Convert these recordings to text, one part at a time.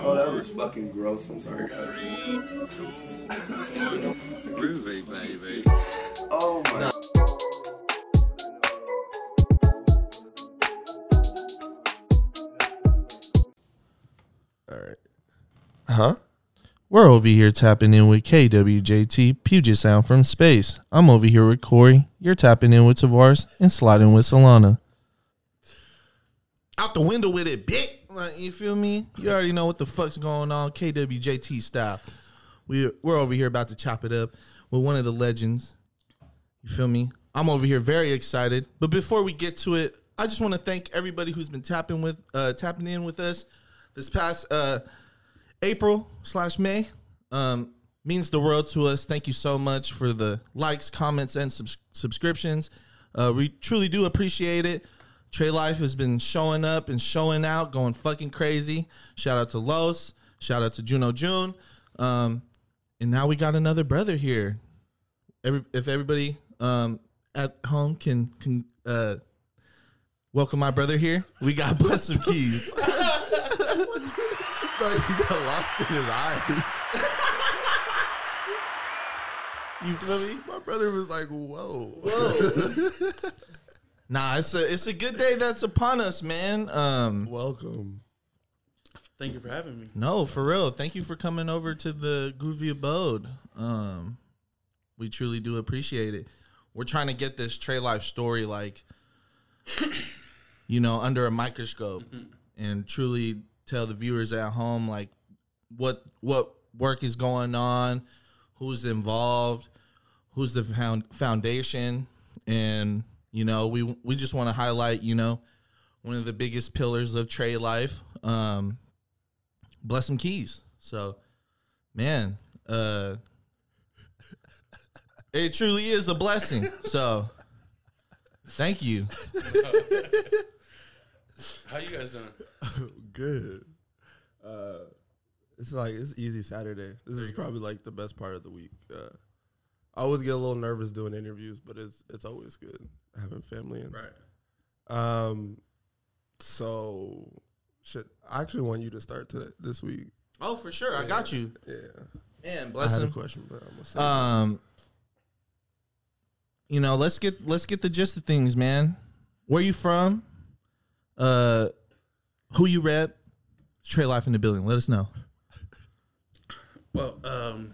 Oh, that was fucking gross. I'm sorry, guys. Groovy, baby. Oh my. All right. Huh? We're over here tapping in with KWJT Puget Sound from space. I'm over here with Corey. You're tapping in with Tavares and sliding with Solana. Out the window with it, bitch. Like, you feel me? You already know what the fuck's going on, KWJT style. We we're over here about to chop it up with one of the legends. You feel me? I'm over here very excited. But before we get to it, I just want to thank everybody who's been tapping with uh tapping in with us this past uh April slash May. Um means the world to us. Thank you so much for the likes, comments, and subs- subscriptions. Uh, we truly do appreciate it. Trey Life has been showing up and showing out, going fucking crazy. Shout out to Los. Shout out to Juno June. Um, and now we got another brother here. Every, if everybody um, at home can can uh, welcome my brother here, we got some keys. Bro, he got lost in his eyes. You feel me? My brother was like, "Whoa, whoa." Nah, it's a it's a good day that's upon us, man. Um, welcome." Thank you for having me. No, for real. Thank you for coming over to the Groovy Abode. Um, we truly do appreciate it. We're trying to get this Trey Life story like, you know, under a microscope, and truly tell the viewers at home like what what work is going on, who's involved, who's the found foundation, and you know, we we just want to highlight, you know, one of the biggest pillars of Trey Life. Um, Bless Em Keys. So, man, uh, it truly is a blessing. So, thank you. How you guys doing? Good. Uh, it's like it's easy Saturday. This is probably like the best part of the week. Uh, I always get a little nervous doing interviews, but it's it's always good having family and Right. um. So, shit. I actually want you to start today this week. Oh, for sure, I got you, Yeah, man. I Bless had a him. question, but I'm gonna say Um, you know, let's get let's get the gist of things, man. Where you from? Uh, who you rep? Trey Life in the building. Let us know. Well, um,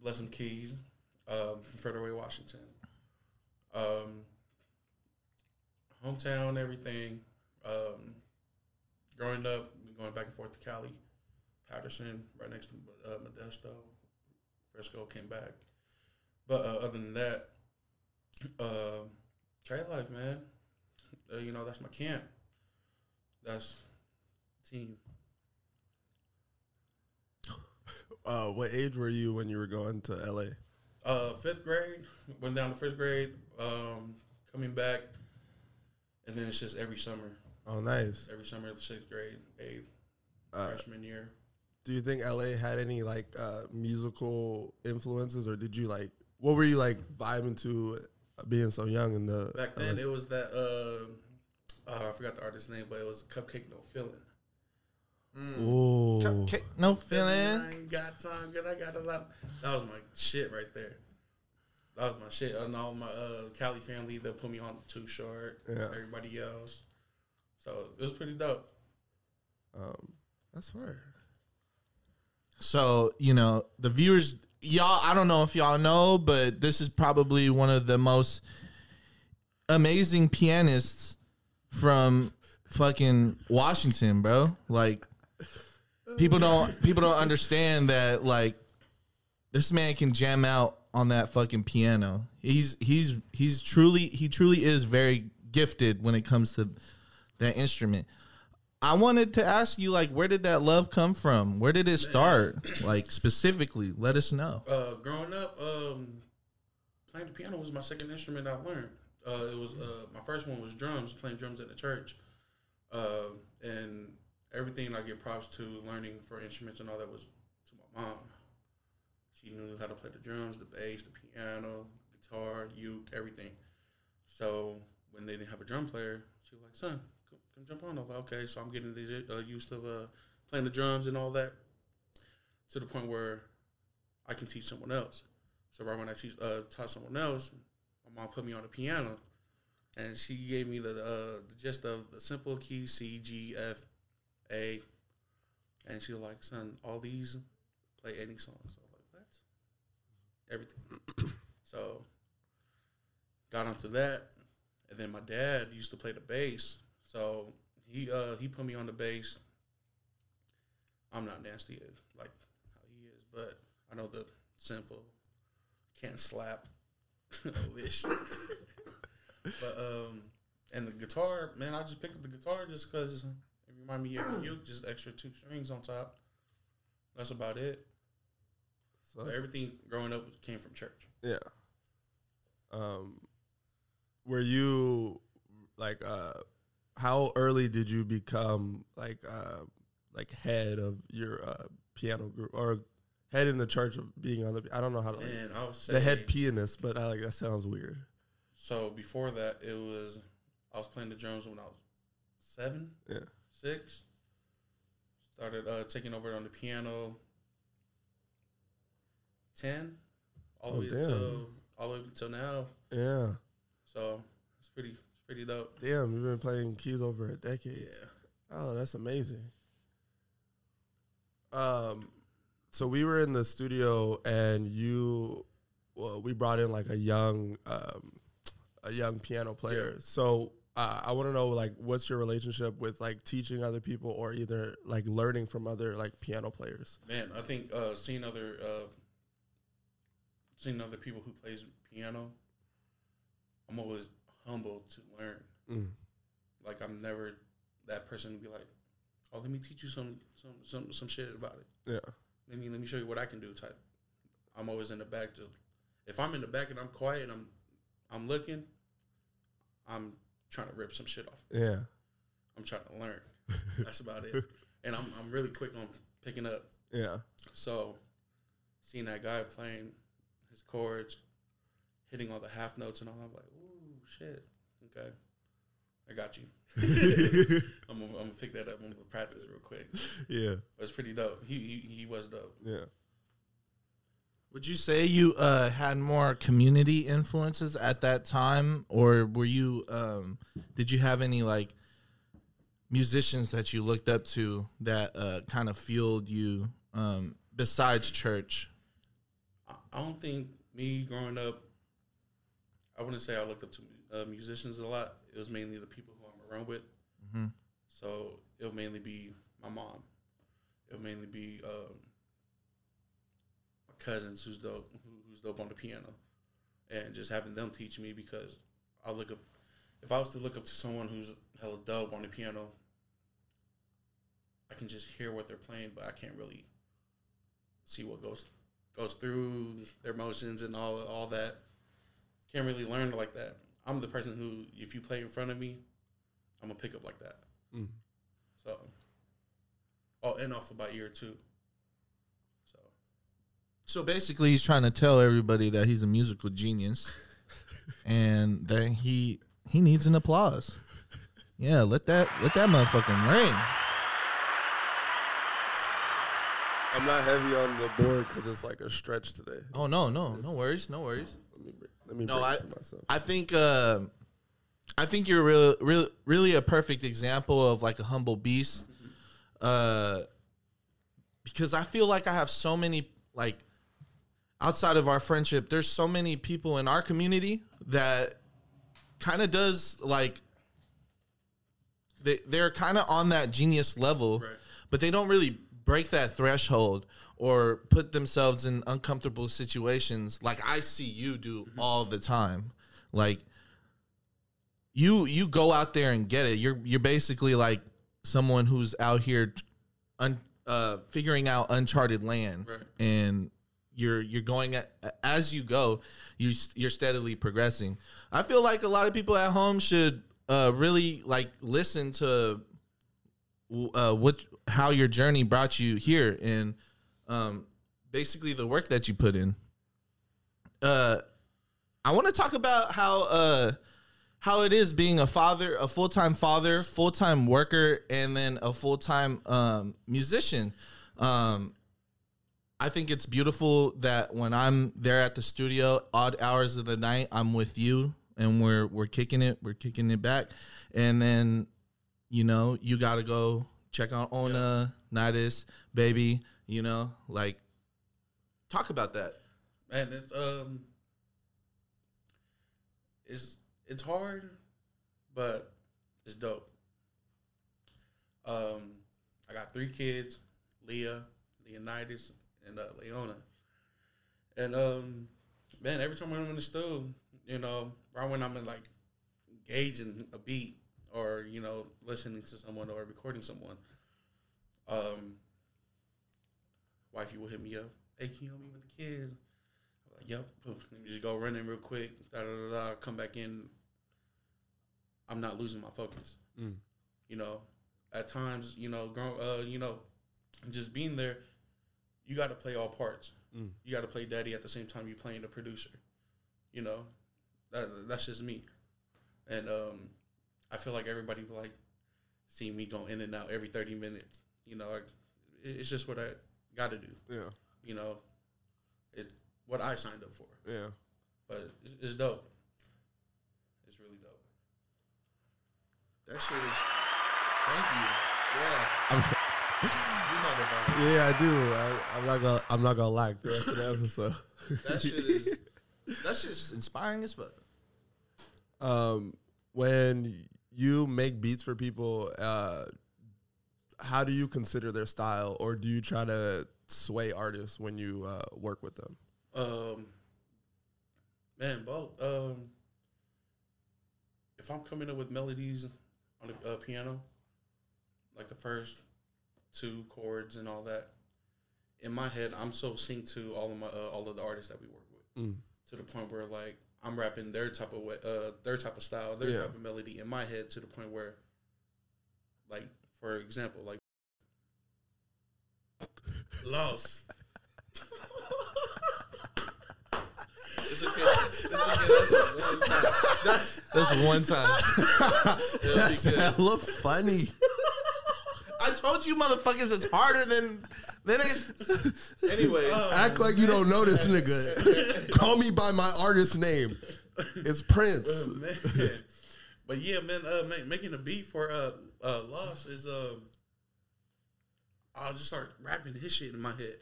Bless Em Keys um, from Federal Washington. Um, hometown, everything. Um, growing up, going back and forth to Cali, Patterson, right next to uh, Modesto. Frisco came back. But uh, other than that, uh, Trey Life, man. Uh, you know, that's my camp. That's team. Uh, what age were you when you were going to LA? Uh, fifth grade, went down to first grade, um, coming back, and then it's just every summer, Oh, nice. every summer, sixth grade, eighth, Uh, freshman year. do you think LA had any like uh, musical influences, or did you like what were you like vibing to uh, being so young in the Back then, it was that uh, uh, I forgot the artist's name, but it was Cupcake No Feeling. Ooh. Cupcake, no I feeling. ain't got time, good. I got a lot. That was my shit right there. That was my shit. And all my uh, Cali family, they put me on Too Short. Yeah. Everybody else. So it was pretty dope. Um, that's fire. So, you know, the viewers, y'all, I don't know if y'all know, but this is probably one of the most amazing pianists from fucking Washington, bro. Like, people don't people don't understand that like this man can jam out on that fucking piano. He's he's he's truly he truly is very gifted when it comes to that instrument. I wanted to ask you like where did that love come from? Where did it start? Like specifically, let us know. Uh, growing up, um, playing the piano was my second instrument I learned. Uh, it was uh, my first one was drums, playing drums at the church, uh, and everything I give props to learning for instruments and all that was to my mom. She knew how to play the drums, the bass, the piano, guitar, uke, everything. So when they didn't have a drum player, she was like, "Son, come, come jump on." I was like, "Okay." So I'm getting the, uh, used to uh, playing the drums and all that to the point where I can teach someone else. So right when I teach, uh, taught someone else, my mom put me on the piano, and she gave me the uh, the gist of the simple key C G F A, and she like, "Son, all these play any song." So I was like, "What?" Everything. so got onto that, and then my dad used to play the bass, so he uh he put me on the bass. I'm not nasty like how he is, but I know the simple can't slap. Wish. but um, and the guitar, man, I just picked up the guitar just because it reminded me of you, just extra two strings on top. That's about it. So that's- everything growing up came from church. Yeah. Um, were you like uh, how early did you become like uh, like head of your uh, piano group or head in the church of being on the? I don't know how to like, I was the head pianist, but I like that sounds weird. So before that, it was I was playing the drums when I was seven, Yeah. Six. Started uh, taking over on the piano. Ten, all the Oh, way damn. until all the way until now. Yeah. So it's pretty, it's pretty dope. Damn, you've been playing keys over a decade. Yeah. Oh, that's amazing. Um, so we were in the studio and you, well, we brought in like a young, um, a young piano player. Yeah. So uh, I want to know like, what's your relationship with like teaching other people or either like learning from other like piano players? Man, I think uh, seeing other uh, seeing other people who plays piano, I'm always humble to learn. Mm. Like I'm never that person to be like, oh, let me teach you some some some some shit about it. Yeah. Let me let me show you what I can do. Type. I'm always in the back. To, if I'm in the back and I'm quiet and I'm I'm looking, I'm trying to rip some shit off. Yeah. I'm trying to learn. That's about it. And I'm I'm really quick on picking up. Yeah. So seeing that guy playing his chords, hitting all the half notes and all, I'm like, ooh, shit. Okay. I got you. I'm, gonna, I'm gonna pick that up. I'm gonna practice real quick. Yeah. But it's pretty dope. He, he he was dope. Yeah. Would you say you uh, had more community influences at that time, or were you? Um, did you have any like musicians that you looked up to that uh, kind of fueled you um, besides church? I, don't think me growing up. I wouldn't say I looked up to uh, musicians a lot. It was mainly the people who I'm around with. Mhm. So it'll mainly be my mom. It'll mainly be um, cousins who's dope, who's dope on the piano, and just having them teach me because I look up. If I was to look up to someone who's hella dope on the piano, I can just hear what they're playing, but I can't really see what goes goes through their motions and all all that. Can't really learn like that. I'm the person who, if you play in front of me, I'm gonna pick up like that. Mm. So, oh, and off about year two. So So basically, he's trying to tell everybody that he's a musical genius, and that he he needs an applause. Yeah, let that let that motherfucking ring. I'm not heavy on the board because it's like a stretch today. Oh no, no, no worries, no worries. Let me break, let me No, break I- myself. I think uh, I think you're real, real, really a perfect example of like a humble beast. Uh, because I feel like I have so many like outside of our friendship, there's so many people in our community that kind of does like they they're kind of on that genius level, Right. but they don't really break that threshold or put themselves in uncomfortable situations like I see you do all the time. Like you you go out there and get it. You're you're basically like someone who's out here un, uh, figuring out uncharted land, Right. and you're you're going at, as you go. you you're steadily progressing. I feel like a lot of people at home should uh, really like listen to uh, what how your journey brought you here and um, basically the work that you put in. Uh, I want to talk about how uh how it is being a father, a full time father, full time worker, and then a full time um, musician. Um, I think it's beautiful that when I'm there at the studio, odd hours of the night, I'm with you and we're we're kicking it, we're kicking it back, and then you know you got to go check out Ona, Nidus, baby, you know, like talk about that. and it's um it's it's hard but it's dope. Um i got three kids leah leonidas and uh, leona and um man every time i'm in the studio you know right when i'm in like engaging a beat or you know listening to someone or recording someone um wifey will hit me up hey can you help me with the kids I'm like, yep. Let me just go running real quick. Da, da, da, da, come back in. I'm not losing my focus. Mm. You know, at times, you know, grow, uh, you know, just being there, you got to play all parts. Mm. You got to play daddy at the same time you're playing the producer. You know, that that's just me. And um, I feel like everybody like see me go in and out every 30 minutes. You know, like, it's just what I got to do. Yeah, You know, it's what I signed up for yeah. but it's, it's dope. It's really dope. That shit is. Thank you. Yeah. You know the vibe. Yeah, I do. I, I'm not gonna. I'm not gonna lie the rest of the episode. That shit is. That shit's inspiring as fuck. um, when you make beats for people, uh, how do you consider their style, or do you try to sway artists when you uh, work with them? Um, man, both. Um, if I'm coming up with melodies on the uh, piano, like the first two chords and all that, in my head, I'm so synced to all of my uh, all of the artists that we work with. Mm. to the point where like I'm rapping their type of way, uh, their type of style, their Yeah. type of melody in my head to the point where, like for example, like Los. it's okay. It's okay. That's, one time. That's, that's one time. That's It'll be good. hella funny. I told you, motherfuckers, it's harder than than it. Anyways, Act like you don't know this nigga. Call me by my artist name. It's Prince. man. But yeah, man, uh, ma- making a beat for uh, uh, Los is um, I'll just start rapping his shit in my head.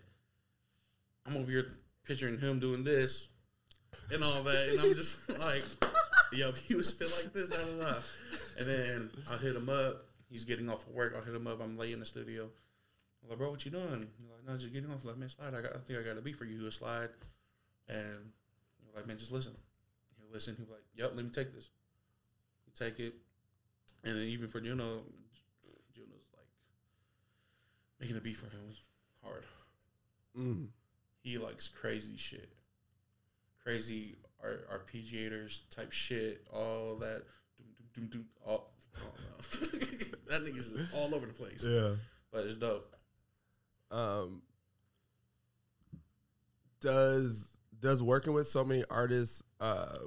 I'm over here picturing him doing this and all that, and I'm just like, yo, if he was spit like this, da da da. And then I'll hit him up. He's getting off of work. I'll hit him up. I'm late in the studio. I'm like, bro, what you doing? He's like, no, just getting off. I'm like, man, slide. I, got, I think I got a beat for you. A slide. And I'm like, man, just listen. He'll listen. He'll be like, yep, let me take this. You take it. And then even for Juno, Juno's like, making a beat for him was hard. Mm. He likes crazy shit. Crazy ar- arpeggiators type shit. All that. Doom, doom, doom, doom, all. that nigga's just all over the place. Yeah. But it's dope. um, does does working with so many artists uh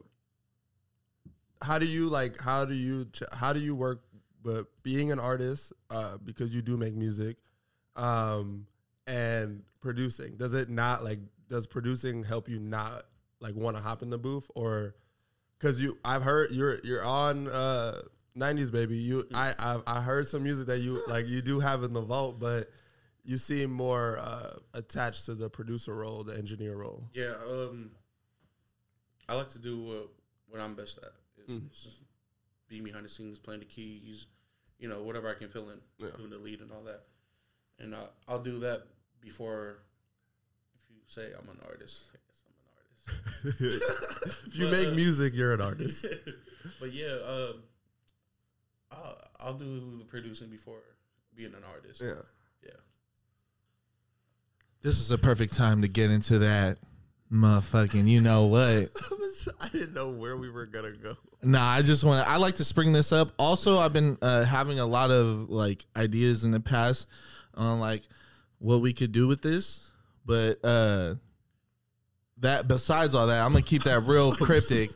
how do you like how do you how do you work but being an artist uh because you do make music um and producing does it not like does producing help you not like want to hop in the booth or because you i've heard you're you're on uh 90s baby you i I've, i heard some music that you like you do have in the vault but you seem more uh, attached to the producer role, the engineer role. Yeah, um, I like to do what, what I'm best at. Mm. It's just being behind the scenes, playing the keys, you know, whatever I can fill in, Yeah. doing the lead and all that. And uh, I'll do that before. If you say I'm an artist, I guess I'm an artist. if you But, make uh, music, you're an artist. but yeah, um, I'll I'll do the producing before being an artist. yeah. yeah. this is a perfect time to get into that motherfucking. You know what? I didn't know where we were gonna go. Nah, I just want to. I like to spring this up. Also, I've been uh, having a lot of like ideas in the past on like what we could do with this, But uh that besides all that, I'm gonna keep that real cryptic.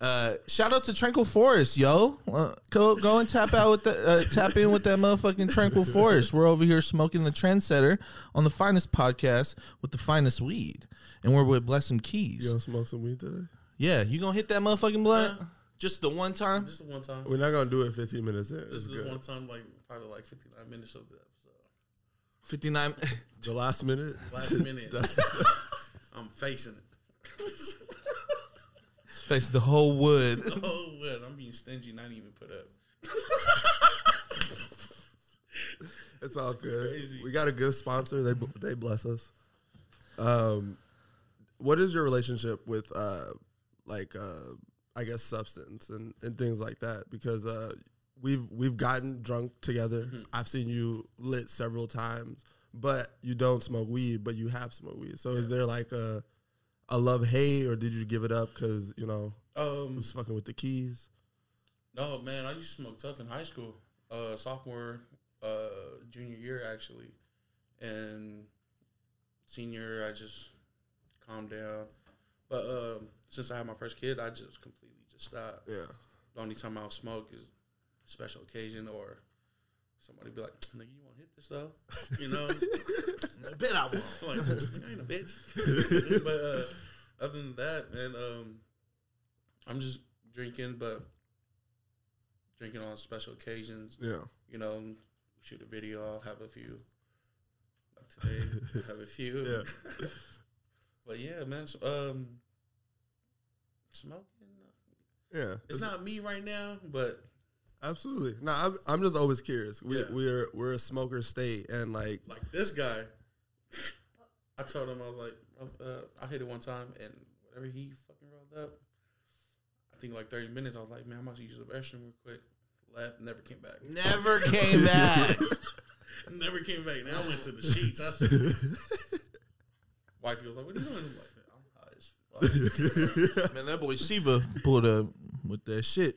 Uh, shout out to Tranquil Forest, yo. Uh, go go and tap out with the uh, tap in with that motherfucking Tranquil Forest. We're over here smoking the trendsetter on the finest podcast with the finest weed, and we're with Blessing Keys. You gonna smoke some weed today? Yeah, you gonna hit that motherfucking blunt Yeah. just the one time? Just the one time. We're not gonna do it 15 minutes in. This It's is good. one time, like probably like 59 minutes of the episode. Fifty nine. The last minute. Last minute, That's, I'm facing it. Face the whole wood. Oh, what? I'm being stingy, not even put up. it's all good. Crazy. We got a good sponsor. They bl- they bless us. Um, what is your relationship with uh, like uh, I guess substance and, and things like that? Because uh, we've we've gotten drunk together. Mm-hmm. I've seen you lit several times, but you don't smoke weed. But you have smoked weed. So is there like a a love hate, or did you give it up because you know Um, was fucking with the keys? no, man, I used to smoke tough in high school, uh, sophomore, uh, junior year actually, and senior I just calmed down. But um, since I had my first kid, I just completely just stopped. Yeah. The only time I'll smoke is special occasion or somebody be like, "Nigga, you want this though?" You know. Bet I won't. I'm like, I ain't a bitch. but uh, other than that, man, um, I'm just drinking, but drinking on special occasions. Yeah. You know, shoot a video. I'll have a few. Like today, I have a few. Yeah. but yeah, man, so, um, smoking. Yeah. It's not me right now, but Absolutely. No, I'm, I'm just always curious. We Yeah. we're we're a smoker state, and like like this guy, I told him I was like, uh, I hit it one time, and whatever he fucking rolled up, I think like thirty minutes. I was like, man, I'm about to use the restroom real quick. Left, never came back. Never came back. never came back. Now I went to the sheets. I said, wifey was like, what are you doing? I'm like, I'm high as fuck. Man, that boy Siva pulled up with that shit.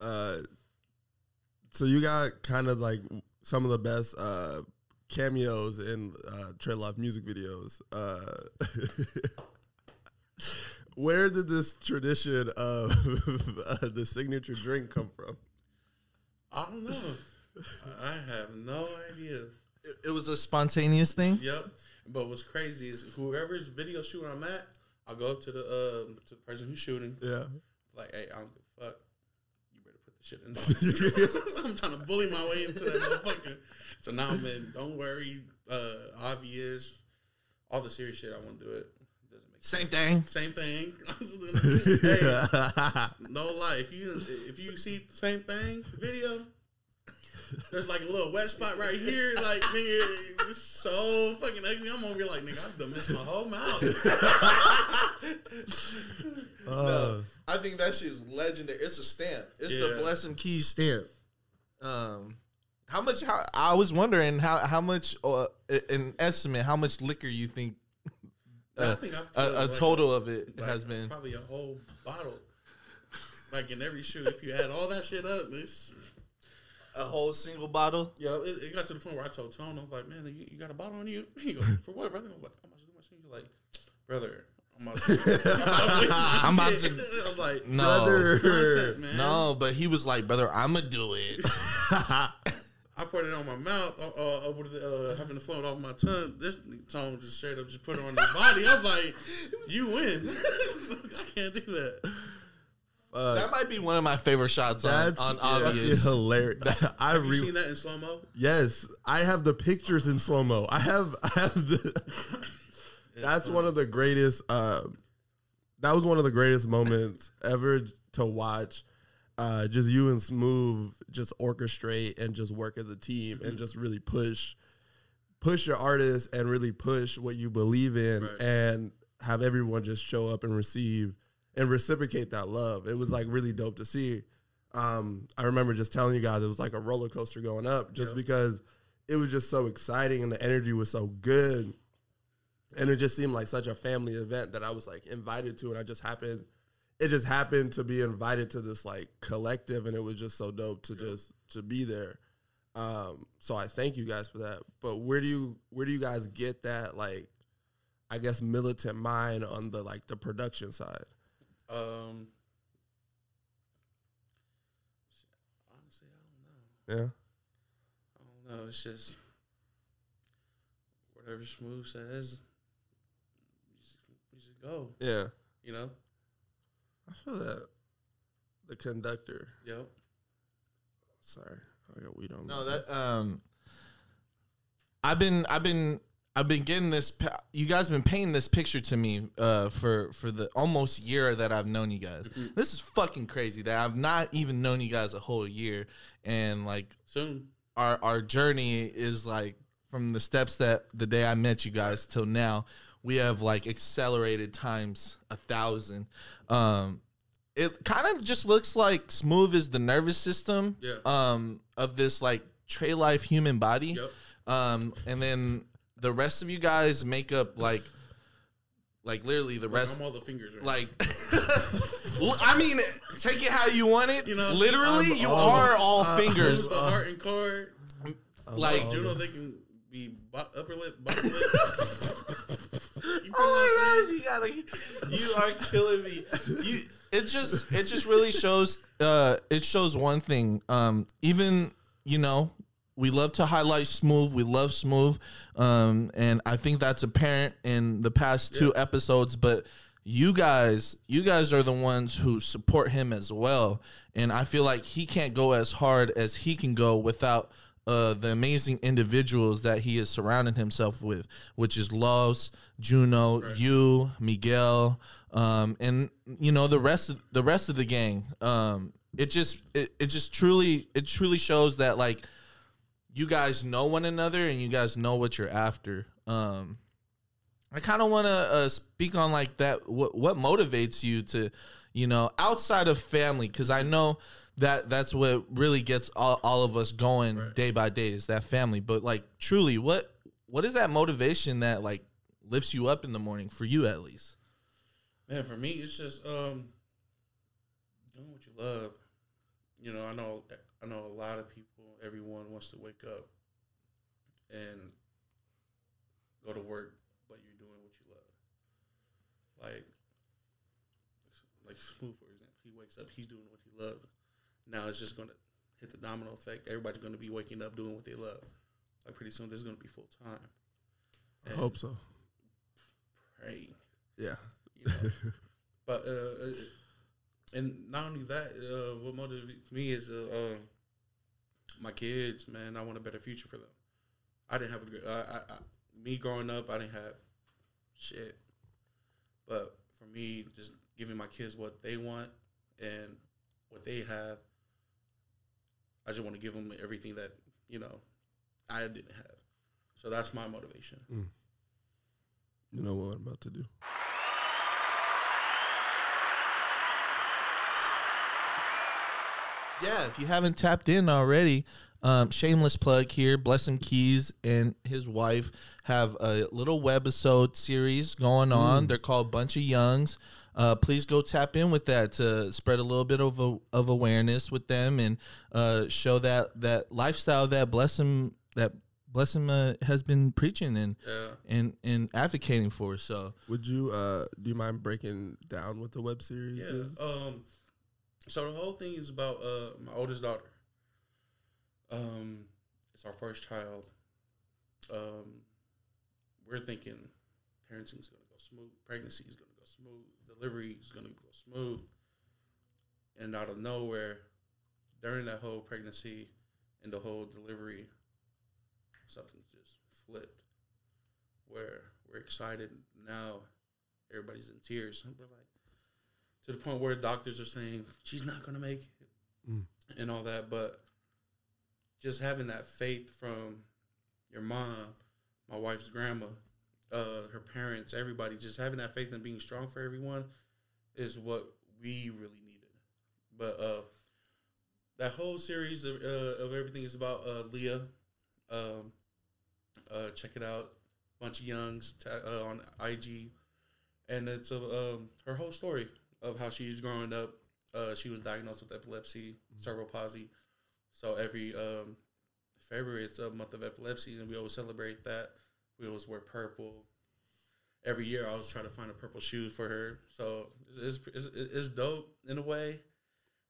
Uh, so you got kind of like some of the best uh cameos in uh Trey Life music videos. Uh, where did this tradition of uh, the signature drink come from? I don't know. I have no idea. It, it was a spontaneous thing. Yep. But what's crazy is whoever's video shooting I'm at, I'll go up to the um, to the person who's shooting. Yeah. Like, hey, I don't give a fuck. You better put the shit. I'm trying to bully my way into that motherfucker. So now, man, don't worry. Uh, obvious. All the serious shit, I won't do it. Same thing. Same thing. hey, no lie. If you if you see the same thing video, there's like a little wet spot right here. Like nigga, it's so fucking ugly. I'm over here like nigga, I done missed my whole mouth. Uh, I think that shit is legendary. It's a stamp. It's Yeah. the Blessing Keys stamp. Um, how much? How I was wondering how how much uh, an estimate how much liquor you think I uh, think I put, a, a like, total of it like, has been. probably a whole bottle. Like in every shoot, if you add all that shit up, it's A whole single bottle. yo. It, it got to the point where I told Tone, I was like, "Man, you, you got a bottle on you?" He goes, "For what, brother?" I was like, "I'm about to do my shit." He's like, "Brother, I'm about to." I'm about to- I was like, No, content, man. no, but he was like, brother, I'ma do it. I poured it on my mouth, uh, uh, over the uh, having the float off my tongue. This tone just straight up just put it on his body. I was like, "You win." I can't do that. Uh, that might be one of my favorite shots on, that's on fucking obvious. hilarious. I Have you re- seen that in slow mo? Yes, I have the pictures in slow mo. I have I have the. That's one of the greatest. Uh, that was one of the greatest moments ever to watch. Uh, just you and Smooth just orchestrate and just work as a team and just really push, push your artist and really push what you believe in Right. and have everyone just show up and receive and reciprocate that love. It was like really dope to see. Um, I remember just telling you guys it was like a roller coaster going up just Yeah. because it was just so exciting and the energy was so good. And it just seemed like such a family event that I was like invited to, and I just happened. It just happened to be invited to this like collective, and it was just so dope to just to be there. Um, so I thank you guys for that. But where do you where do you guys get that like I guess militant mind on the like the production side? Um, honestly, I don't know. Yeah. I don't know. It's just whatever Smooth says, we just, we just go. Yeah. You know. I feel that the conductor. Yep. Sorry, I got weed on. No, that um, I've been I've been I've been getting this. You guys been painting this picture to me uh for for the almost year that I've known you guys. This is fucking crazy that I've not even known you guys a whole year, and like Soon. our our journey is like from the steps that the day I met you guys till now, we have like accelerated times a thousand. Um, it kind of just looks like smooth is the nervous system. Yeah. Um, of this like Trey Life human body. Yep. Um, and then the rest of you guys make up like, like literally the Like, rest. I'm all the fingers. Right Like, I mean, take it how you want it. You know, literally, I'm you all- are all uh, fingers. the heart and cord. like, all Juno, the- they can be bo- upper lip, bottom lip. you Oh my gosh, you gotta, you are killing me. You, it just, it just really shows. Uh, it shows one thing. Um, even you know, we love to highlight smooth. We love smooth. Um, and I think that's apparent in the past two episodes. But you guys, you guys are the ones who support him as well. And I feel like he can't go as hard as he can go without uh, the amazing individuals that he is surrounding himself with, which is Loves, Juno, you, Miguel, um, and you know the rest of the rest of the gang. Um, it just it, it just truly it truly shows that like you guys know one another and you guys know what you're after. Um, I kind of want to uh, speak on like that. What what motivates you to, you know, outside of family? Because I know that that's what really gets all, all of us going Right. day by day is that family. But like truly, what what is that motivation that like lifts you up in the morning for you at least? Man, for me, it's just um doing what you love. You know, I know I know a lot of people. Everyone wants to wake up and go to work, but you're doing what you love. Like, like Smooth, for example, he wakes up, he's doing what he loves. Now it's just gonna hit the domino effect. Everybody's gonna be waking up doing what they love. Like pretty soon, this is gonna be full time. I hope so. Pray Yeah. you know. but uh, uh, and not only that, uh, what motivates me is uh, uh, my kids. Man, I want a better future for them. I didn't have a good. I, I, I, me growing up, I didn't have shit. But for me, just giving my kids what they want and what they have, I just want to give them everything that you know I didn't have. So that's my motivation. Mm. You know what I'm about to do. Yeah, if you haven't tapped in already, um, shameless plug here. Blessing Keys and his wife have a little webisode series going on. They're called Bunch of Youngs. Uh, please go tap in with that to spread a little bit of a, of awareness with them and uh, show that that lifestyle that Blessing that Blessing uh, has been preaching and Yeah. and and advocating for. So Would you uh do you mind breaking down what the web series Yeah. is? Um. So the whole thing is about uh my oldest daughter. Um, it's our first child. Um, we're thinking parenting is gonna go smooth, pregnancy is gonna go smooth, delivery is gonna go smooth, and out of nowhere, during that whole pregnancy and the whole delivery, something just flipped. Where we're excited now, everybody's in tears. We're like, to the point where doctors are saying she's not going to make it Mm. and all that. But just having that faith from your mom, my wife's grandma, uh, her parents, everybody, just having that faith and being strong for everyone is what we really needed. But uh, that whole series of, uh, of everything is about uh, Leah. Um, uh, check it out, bunch of youngs ta- uh, on IG, and it's a, um, her whole story of how she's growing up. Uh, she was diagnosed with epilepsy, cerebral palsy. So every um, February it's a month of epilepsy, and we always celebrate that. We always wear purple. Every year, I always try to find a purple shoe for her. So it's, it's, it's dope in a way,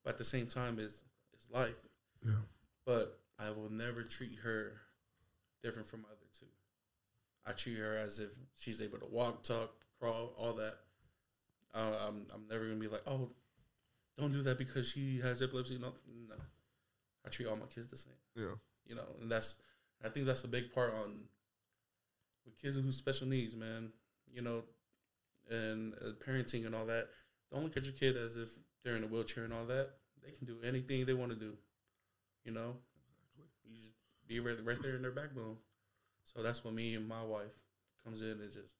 but at the same time, it's, it's life. Yeah. But I will never treat her different from my other two. I treat her as if she's able to walk, talk, crawl, all that. Uh, I'm I'm never gonna be like, oh, don't do that because she has epilepsy. No, no. I treat all my kids the same. Yeah. You know, and that's I think that's a big part on with kids who's special needs, man. You know, and uh, parenting and all that. Don't look at your kid as if they're in a wheelchair and all that. They can do anything they want to do. You know, you just be right, right there in their backbone. So that's what me and my wife comes in and just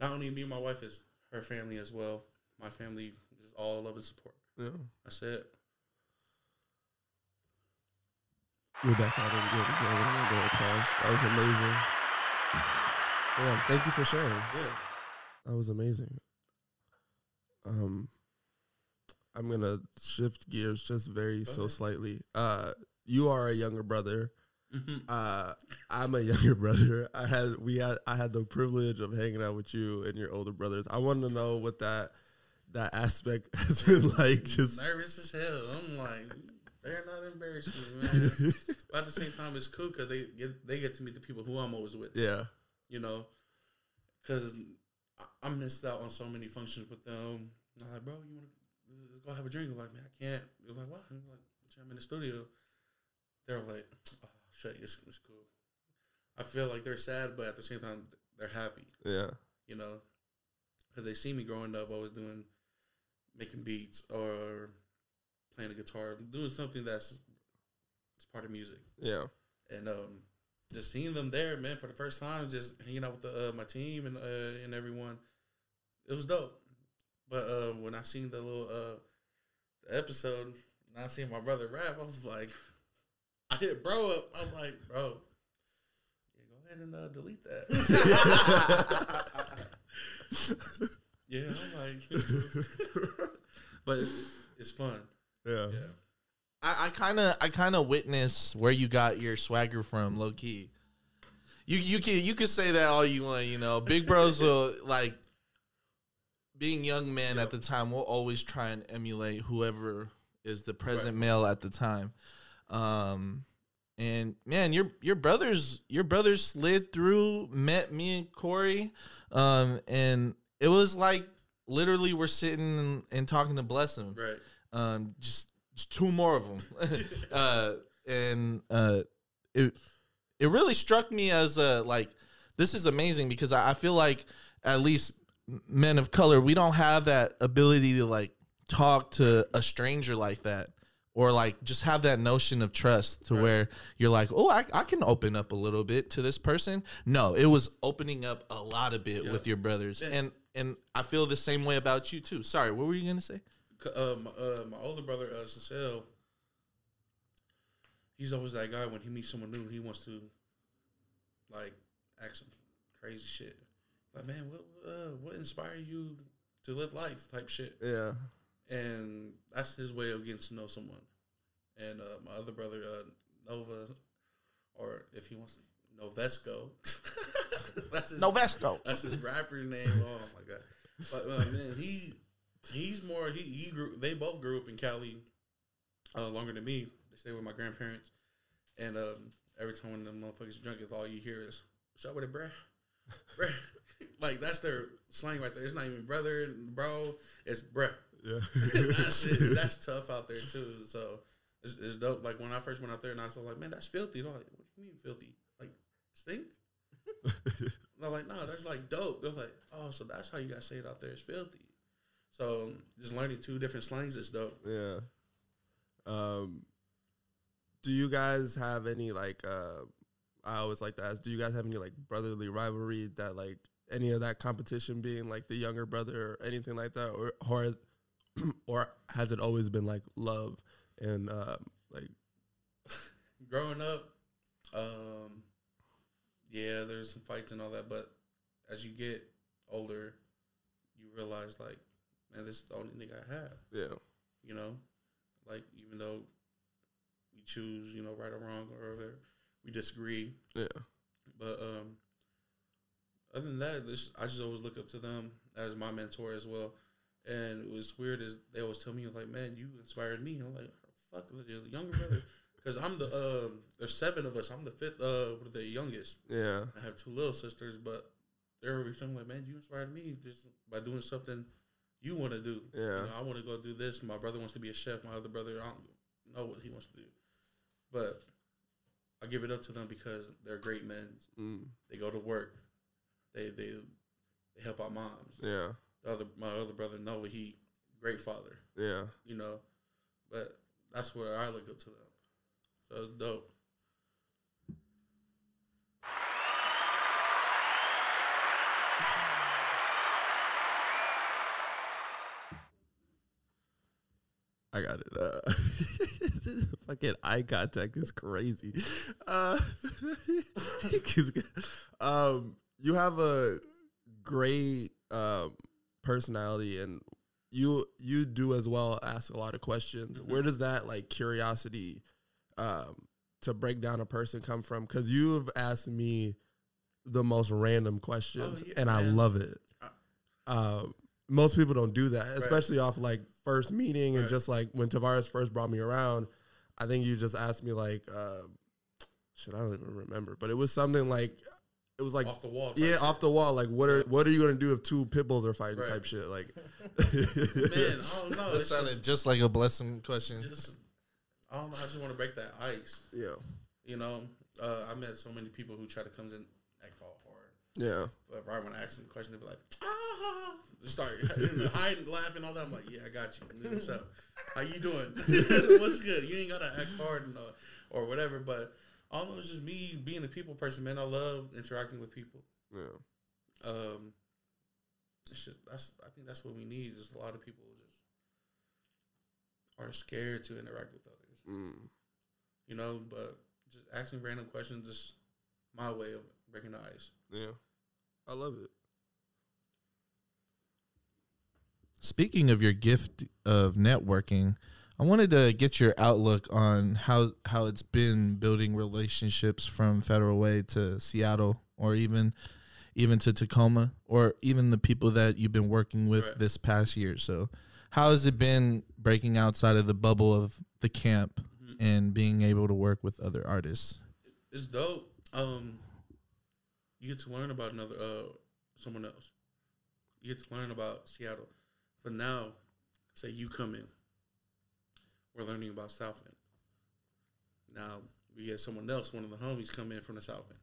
not only me and my wife is her family as well. My family is all love and support. Yeah. That's it. We're back at it again. again. We're gonna go applause. That was amazing. Yeah, thank you for sharing. Yeah. That was amazing. Um, I'm gonna shift gears just very so slightly. Uh, you are a younger brother. Mhm. Uh, I'm a younger brother. I had we had I had the privilege of hanging out with you and your older brothers. I wanted to know what that that aspect has been like. Just nervous as hell. I'm like, they're not embarrassing, man. but at the same time, it's cool because they get they get to meet the people who I'm always with. yeah, You know, because I missed out on so many functions with them. I'm like, bro, you want to let's go have a drink? I'm like, man, I can't. They're like, what? I'm like, I'm in the studio. They're like, oh shit, it's, it's cool. I feel like they're sad, but at the same time, they're happy. yeah, you know, because they see me growing up. I was doing making beats or playing the guitar, doing something that's it's part of music, yeah, and um, just seeing them there, man, for the first time, just hanging out with the, uh, my team and uh, and everyone, it was dope. But uh, when I seen the little uh, the episode, and I seen my brother rap, I was like, I hit bro up. I was like, bro. Yeah, go ahead and uh, delete that. Yeah, I'm like, but it's, it's fun. yeah, Yeah, I, I kind of I kind of witness where you got your swagger from, low key. You you can you can say that all you want, you know. Big bros will like being young men at the time will always try and emulate whoever is the present male at the time. Um and man, your your brothers your brothers slid through, met me and Corey, um, and it was like literally we're sitting and, and talking to bless him. Right. um, just, just two more of them, uh, and uh, it it really struck me as a like this is amazing because I, I feel like at least men of color we don't have that ability to like talk to a stranger like that or like just have that notion of trust to Right. where you're like oh I, I can open up a little bit to this person no it was opening up a lot of bit Yeah. with your brothers Yeah. and and i feel the same way about you too sorry what were you gonna say Uh, my, uh, my older brother, uh, Cecile, he's always that guy when he meets someone new, he wants to like act some crazy shit. Like, man, what uh, what inspired you to live life? Type shit. yeah, and that's his way of getting to know someone. And uh, my other brother, uh, Nova, or if he wants Novesco, that's his, novesco that's his rapper name. Oh my god! But uh, man, he he's more he he grew. They both grew up in Cali, uh, longer than me. They stay with my grandparents, and um, every time when them motherfuckers drunk, it's all you hear is "What's up with it, bruh?" bruh. like that's their slang right there. It's not even brother, bro. It's bruh yeah. that's it. That's tough out there too. So it's, it's dope. Like when I first went out there, and I was like, "Man, that's filthy." They're like, "What do you mean filthy? Like stink?" I'm like, "No, that's like dope." They're like, "Oh, so that's how you guys say it out there? It's filthy." So just learning two different slangs is dope. Yeah. Um, do you guys have any like? Uh, I always like to ask. Do you guys have any like brotherly rivalry that like any of that competition being like the younger brother or anything like that, or or or has it always been like love and uh, like Growing up, um, yeah, there's some fights and all that, but as you get older, you realize like, man, this is the only nigga I have. yeah you know, like even though we choose, you know, right or wrong or whatever, we disagree. Yeah. But um, other than that, this, I just always look up to them as my mentor as well. And it was weird as they always tell me, like, man, you inspired me. I'm like, fuck, the younger brother. Because I'm the, um, there's seven of us. I'm the fifth, uh, the youngest. Yeah. I have two little sisters, but they were telling me, like, man, you inspired me just by doing something you want to do. Yeah. You know, I want to go do this. My brother wants to be a chef. My other brother, I don't know what he wants to do. But I give it up to them because they're great men. Mm. They go to work. They they they help out moms. Yeah. The other my other brother Nova, he great father. Yeah. You know, but that's where I look up to them. So it's dope. I got it. Uh, fucking eye contact is crazy. Uh, um, you have a great um, personality, and you you do as well ask a lot of questions. Where does that like curiosity um, to break down a person come from? Because you have asked me the most random questions, yeah, and I love it. Um, most people don't do that, Right. especially off like first meeting and just like when Tavares first brought me around. I think you just asked me like, uh, shit, I don't even remember, but it was something like it was like off the wall. yeah, shit. off the wall. Like, what are what are you gonna do if two pit bulls are fighting? Right. Type shit. Like, Man, I don't know. That sounded just, just like a blessing question. just I don't know. I just want to break that ice. yeah, You know, uh, I met so many people who try to come in act all hard. yeah, But right when I ask them the question, they'd be like, ah, just start hiding, laughing, all that. I'm like, yeah, I got you. Dude, What's up? How you doing? What's good? You ain't gotta act hard and, uh, or whatever. But I don't know. It's just me being a people person, man. I love interacting with people. yeah. Um, it's just that's I think that's what we need. Is a lot of people just are scared to interact with others. Mm. You know, but just asking random questions is my way of breaking the ice. Yeah, I love it. Speaking of your gift of networking, I wanted to get your outlook on how how it's been building relationships from Federal Way to Seattle, or even even to Tacoma, or even the people that you've been working with Right. this past year. So, how has it been breaking outside of the bubble of the camp and being able to work with other artists? It's dope. Um, you get to learn about another uh someone else. You get to learn about Seattle. But now, say you come in, we're learning about South End. Now we get someone else, one of the homies, come in from the South End.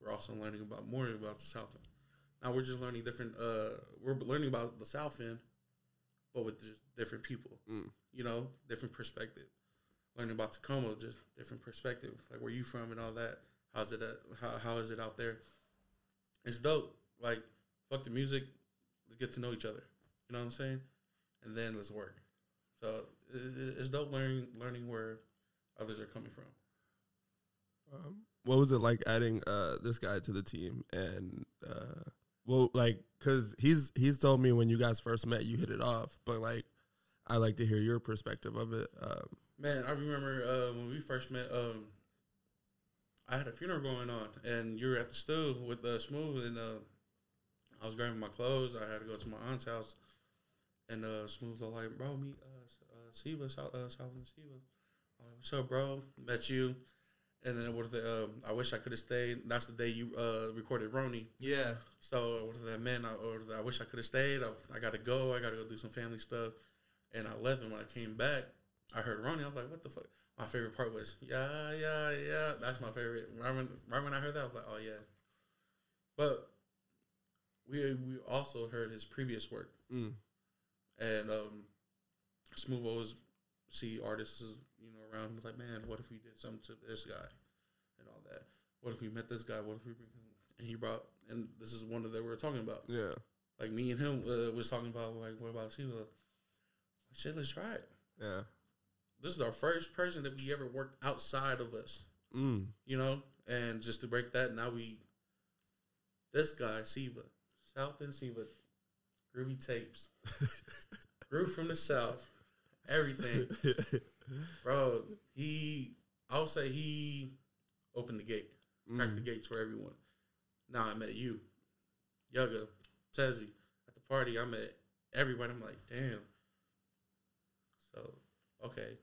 We're also learning about more about the South End. Now we're just learning different. Uh, we're learning about the South End, but with just different people. Mm. You know, different perspective. Learning about Tacoma, just different perspective. Like where you from and all that. How's it? At, how how is it out there? It's dope. Like fuck the music. Let's get to know each other. You know what I'm saying? And then let's work. So it's dope learning learning where others are coming from. Um, what was it like adding uh, this guy to the team? And uh, well, like, cause he's he's told me when you guys first met, you hit it off. But like, I like to hear your perspective of it. Um, Man, I remember uh, when we first met. Um, I had a funeral going on, and you were at the stool with uh, Smooth, and uh, I was grabbing my clothes. I had to go to my aunt's house, and uh, Smooth was like, "Bro, meet S- uh, Siva, South, uh, Southland Siva." I'm like, What's up, bro? Met you, and then what the? Um, I wish I could have stayed. That's the day you uh, recorded Roni. Yeah, So what was that man? I, or I wish I could have stayed. I, I got to go. I got to go do some family stuff. And I left. And when I came back, I heard Ronnie. I was like, "What the fuck?" My favorite part was, "Yeah, yeah, yeah." That's my favorite. Right when, right when I heard that, I was like, "Oh yeah." But we we also heard his previous work, mm, and um, Smooth always see artists, you know, around. Was like, "Man, what if we did something to this guy and all that? What if we met this guy? What if we?" bring him-" And he brought, and this is one that we were talking about. yeah, Like me and him uh, was talking about like, what about Sheila? Shit, let's try it. yeah. This is our first person that we ever worked outside of us, Mm, you know. And just to break that, now we, this guy Siva, South End Siva, groovy tapes, grew from the South, everything, bro. He, I would say he opened the gate, crack the gates for everyone. Now I met you, Yugga, Tezzy at the party. I met everybody. I'm like, damn. So okay,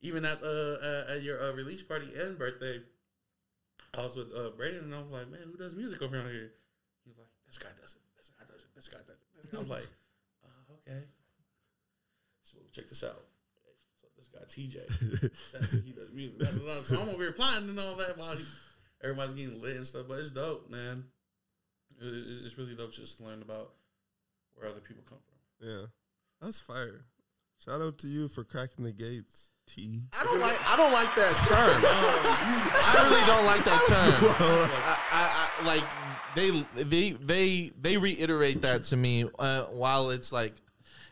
even at uh at, at your uh, release party and birthday, I was with uh Brandon and I was like, man, who does music over here? He was like, this guy does it. This guy does it. This guy does it. Guy. I was like, check this out. So this guy TJ, that's, he does music. Blah, blah, blah. So I'm over here flying and all that while he, everybody's getting lit and stuff. But it's dope, man. It, it- it's really dope just to learn about where other people come from. Yeah, that's fire. Shout out to you for cracking the gates, T. I don't like. I don't like that term. I really don't like that term. I, I, I like they they they they reiterate that to me uh, while it's like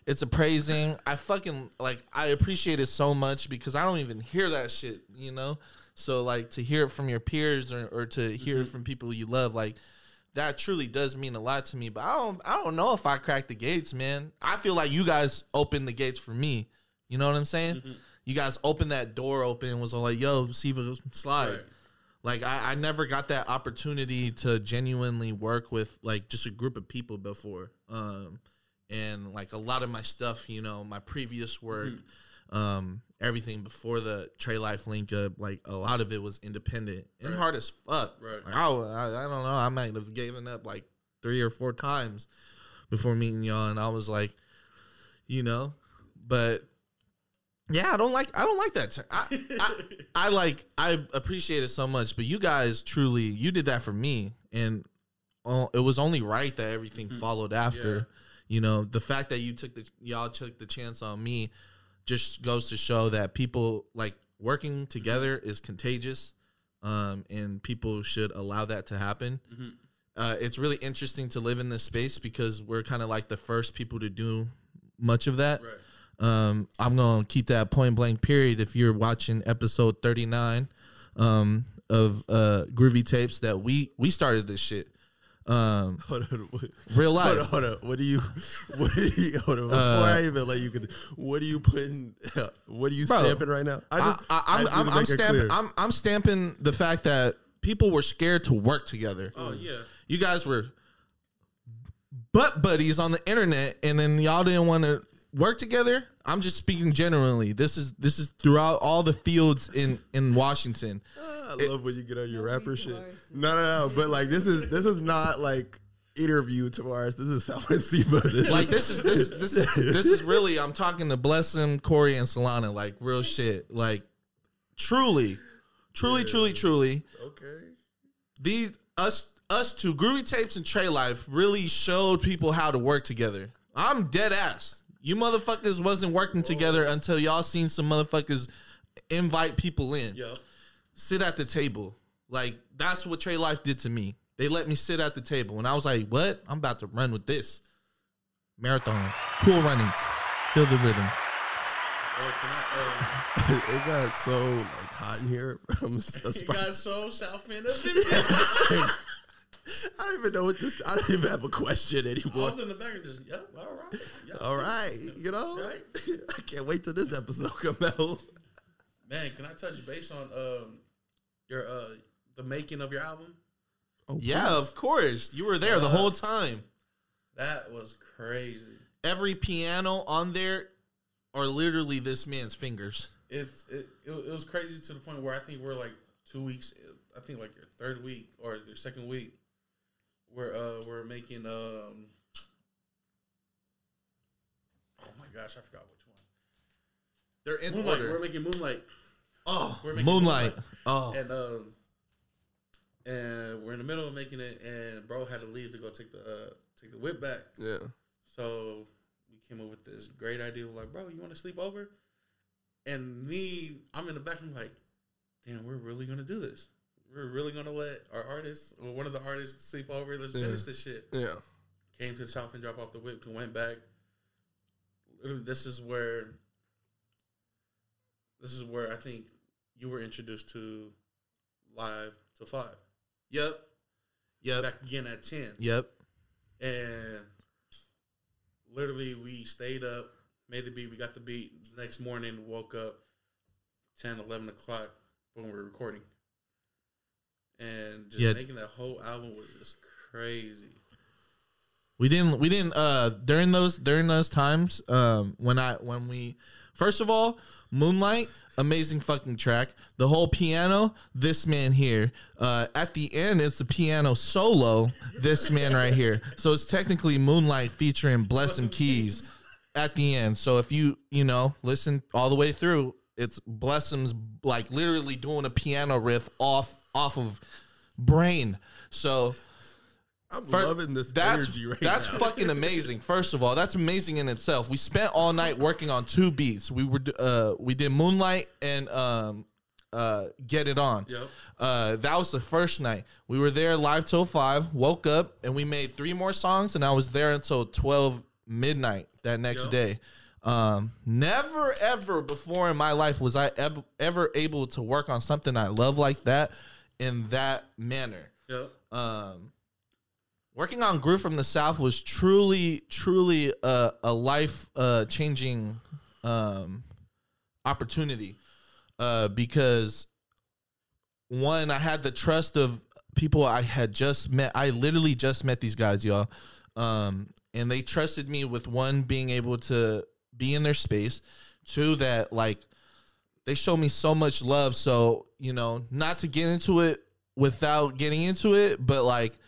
it's appraising. I fucking like I appreciate it so much because I don't even hear that shit, you know. So like to hear it from your peers or, or to hear it from people you love, like that truly does mean a lot to me. But I don't I don't know if I cracked the gates, man. I feel like you guys opened the gates for me. You know what I'm saying? You guys opened that door open and was all like, "Yo, Siva, slide." Right. Like I, I never got that opportunity to genuinely work with like just a group of people before. Um and like a lot of my stuff, you know, my previous work, Mm-hmm. um, everything before the Trey Life link up, like a lot of it was independent and Right. hard as fuck. Right. Like, I, I I don't know, I might have given up like three or four times before meeting y'all, and I was like, you know, but yeah, I don't like I don't like that. I, I I like I appreciate it so much, but you guys truly you did that for me, and uh, it was only right that everything followed after. Yeah. You know, the fact that you took the y'all took the chance on me just goes to show that people like working together is contagious, um, and people should allow that to happen. Uh, it's really interesting to live in this space because we're kind of like the first people to do much of that. Right. Um, I'm gonna keep that point blank period. If you're watching episode 39 um, of uh, Groovy Tapes, that we we started this shit. Um, Hold on, what, real hold on, life. hold on. What do you? What do you? Hold on. Before Uh, I even let you, con- what are you putting? What are you Bro, stamping right now? I, just- I, I'm, just I'm, I'm stamping. I'm, I'm stamping the fact that people were scared to work together. Oh yeah. You guys were butt buddies on the internet, and then y'all didn't want to work together. I'm just speaking generally. This is this is throughout all the fields in in Washington. I love when you get on your rapper reason shit. No, no, no. But like, this is this is not like interview Tavares. This is South End Siva. This Like this is this this is this is really. I'm talking to Blessing, Corey, and Solana. Like real shit. Like truly, truly, truly, truly. okay. these us us two groovy tapes and Trey Life really showed people how to work together. I'm dead ass. You motherfuckers wasn't working together until y'all seen some motherfuckers invite people in. Yep. Sit at the table. Like that's what Trey Life did to me. They let me sit at the table and I was like, "What? I'm about to run with this." Marathon. Cool runnings. Feel the rhythm. Well, can I, um, it got so like hot in here. I'm just, a you spot- got so South End I don't even know what this. I don't even have a question I anymore. was in the back and just, yep, all right. Yep. All right, you know, Right. I can't wait till this episode come out. Man, can I touch base on um your uh the making of your album? Oh, Yeah, please. of course. You were there the whole time. That was crazy. Every piano on there are literally this man's fingers. It's it, it, it was crazy to the point where I think we're like two weeks. I think like your third week or your second week. We're uh we're making um. Oh my gosh, I forgot which one. They're in Moonlight. order. We're making Moonlight, Oh, We're making Moonlight. Moonlight. Oh, and um, and we're in the middle of making it, and bro had to leave to go take the uh, take the whip back. yeah. So we came up with this great idea of like, bro, you want to sleep over? And me, I'm in the back. I'm like, damn, we're really gonna do this. We're really gonna let our artist or one of the artists sleep over. Let's Yeah. finish this shit. Yeah. Came to the south and dropped off the whip and went back. Literally, this is where. This is where I think you were introduced to live to five. yep, yep, Back again at ten. yep. And literally, we stayed up, made the beat. We got the beat. The next morning, woke up 10, 11 o'clock when we were recording. And just Yeah. making that whole album was just crazy. We didn't we didn't uh during those during those times um when I when we first of all Moonlight amazing fucking track the whole piano this man here uh at the end it's the piano solo this man right here so it's technically Moonlight featuring Blessing Keys at the end so if you you know listen all the way through it's Blessing's like literally doing a piano riff off off of Brain so I'm loving this that's, energy right that's now. fucking amazing. First of all, that's amazing in itself. We spent all night working on two beats. We were uh we did Moonlight and um uh Get It On. Yep. Uh that was the first night. We were there live till 5, woke up and we made three more songs and I was there until 12 midnight that next Yep. day. Um never ever before in my life was I ever, ever able to work on something I love like that in that manner Yep. um, working on Groove from the South was truly, truly a, a life uh, changing um, opportunity uh, because one, I had the trust of people I had just met. I literally just met these guys, y'all. Um, and they trusted me with one being able to be in their space, two that like they showed me so much love. So you know, not to get into it without getting into it, but like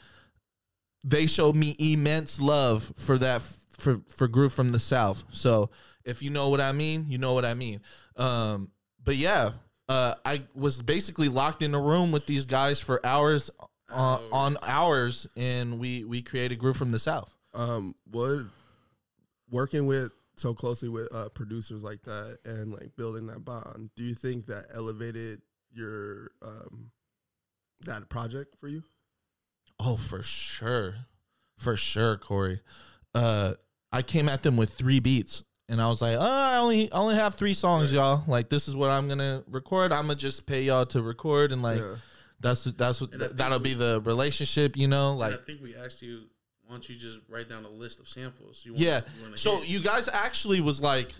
they showed me immense love for that for for Groove from the South. So if you know what I mean, you know what I mean. Um, but yeah, uh, I was basically locked in a room with these guys for hours on, on hours, and we we created Groove from the South. um what working with so closely with uh producers like that and like building that bond do you think that elevated your um that project for you Oh, for sure. For sure, Corey. Uh I came at them with three beats and I was like, oh, I only I only have three songs, y'all. Like this is what I'm gonna record. I'm gonna just pay y'all to record and like Yeah. that's that's what think that'll we- be the relationship, you know? Like I think we asked you, why don't you just write down a list of samples? You want, Yeah. You So hit? you guys actually was like,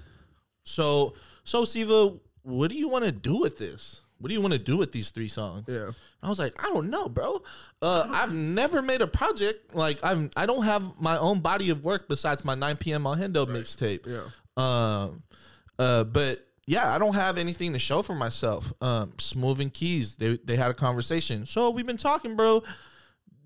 so so Siva, what do you want to do with this? What do you want to do with these three songs? yeah I was like, I don't know, bro. Uh, I've never made a project like I've. I don't have my own body of work besides my 9 p.m. on Hendo mixtape. yeah Um, uh, but yeah, I don't have anything to show for myself. Um, Smooth and Keys, they they had a conversation. So we've been talking, bro.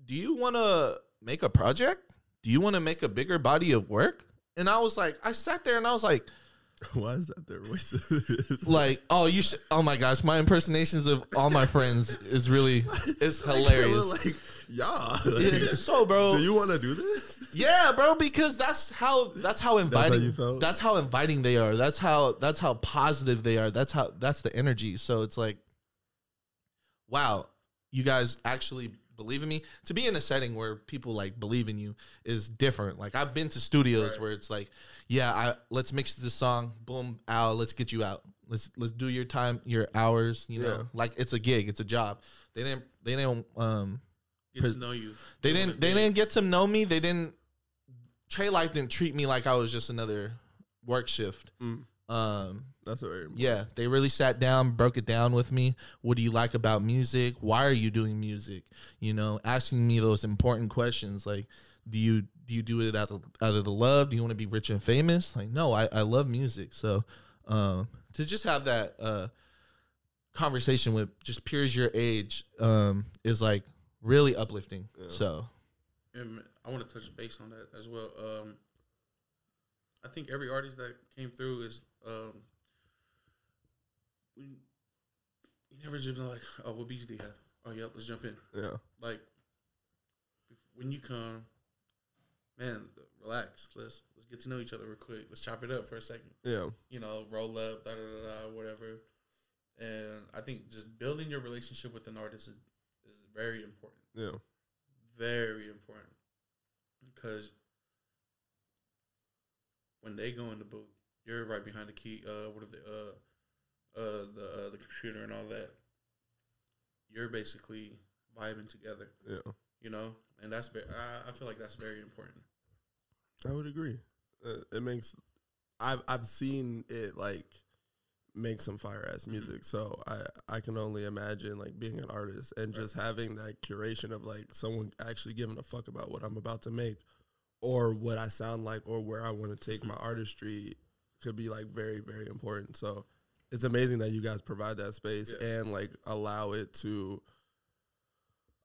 Do you want to make a project? Do you want to make a bigger body of work? And I was like, I sat there and I was like, why is that their voices like, oh, you should. Oh my gosh, my impersonations of all my friends is really is Like, hilarious. like yeah Yeah, so, bro, do you want to do this Yeah, bro, because that's how that's how inviting you felt? that's how inviting they are. That's how that's how positive they are. That's how that's the energy. So it's like wow, you guys actually believe in me. To be in a setting where people like believe in you is different. Like I've been to studios Right. where it's like, yeah, I let's mix this song, boom, out, let's get you out. Let's let's do your time, your hours, you know. Like it's a gig, it's a job. They didn't they didn't um get to know you. they You didn't. They didn't get to know me. They didn't. Trey Life didn't treat me like I was just another work shift. Mm. Um. that's very important. Yeah, they really sat down, broke it down with me. What do you like about music? Why are you doing music? You know, asking me those important questions like, do you do you do it out of out of the love? Do you want to be rich and famous? Like, no, I I love music. So, um, to just have that uh conversation with just peers your age um is like really uplifting. So. And I want to touch base on that as well. Um, I think every artist that came through is um, we we never just been like, oh, what beats do you have? Oh, yep, let's jump in. yeah Like when you come, man, relax. Let's let's get to know each other real quick. Let's chop it up for a second. yeah You know, roll up, da da da da, whatever. And I think just building your relationship with an artist is, is very important yeah very important because when they go in the booth, you're right behind the key. Uh, what are the uh, uh, the uh, the computer and all that. You're basically vibing together, yeah you know, and that's very. I, I feel like that's very important. I would agree. Uh, it makes I've I've seen it like make some fire ass music. So I I can only imagine like being an artist and just having that curation of like someone actually giving a fuck about what I'm about to make or what I sound like or where I want to take my artistry could be like very very important. So it's amazing that you guys provide that space Yeah. and like allow it to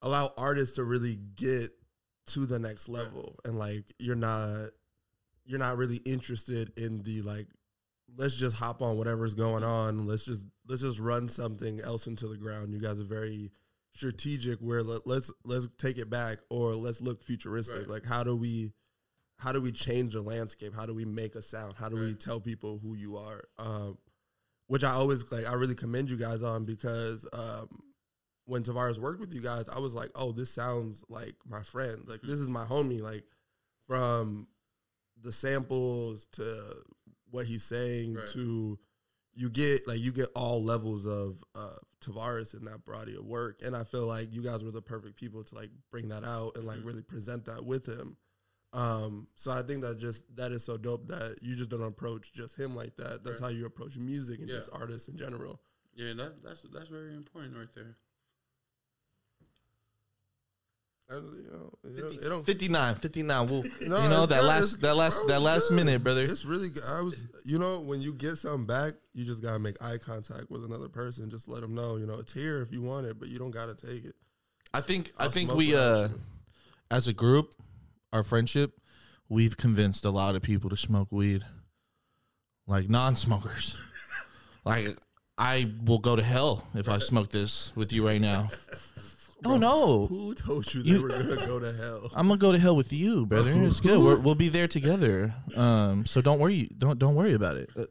allow artists to really get to the next level and like you're not you're not really interested in the like let's just hop on whatever's going on let's just let's just run something else into the ground you guys are very strategic where let, let's let's take it back or let's look futuristic Right. like how do we how do we change the landscape how do we make a sound how do we tell people who you are um which i always like i really commend you guys on because um when Tavares worked with you guys, I was like, oh, this sounds like my friend. Like this is my homie. Like from the samples to what he's saying Right. to you get like you get all levels of uh Tavares in that body of work. And I feel like you guys were the perfect people to like bring that out and like Mhm. really present that with him. Um, so I think that just that is so dope that you just don't approach just him like that. That's Right. how you approach music and Yeah. just artists in general. Yeah, that, that's that's very important right there. And, you know, 50, it don't 59, 59. We'll, No, you know that good. last that last bro, that last good. minute, brother. It's really good. I was, you know, when you get something back, you just gotta make eye contact with another person. Just let them know, you know, it's here if you want it, but you don't gotta take it. I think I I'll think we uh you. as a group, our friendship, we've convinced a lot of people to smoke weed. Like non-smokers. like I will go to hell if I smoke this with you right now. Oh no. Who told you they You- were gonna go to hell? I'm gonna go to hell with you, brother. It's good. We're, we'll be there together. Um, so don't worry. Don't don't worry about it. Uh,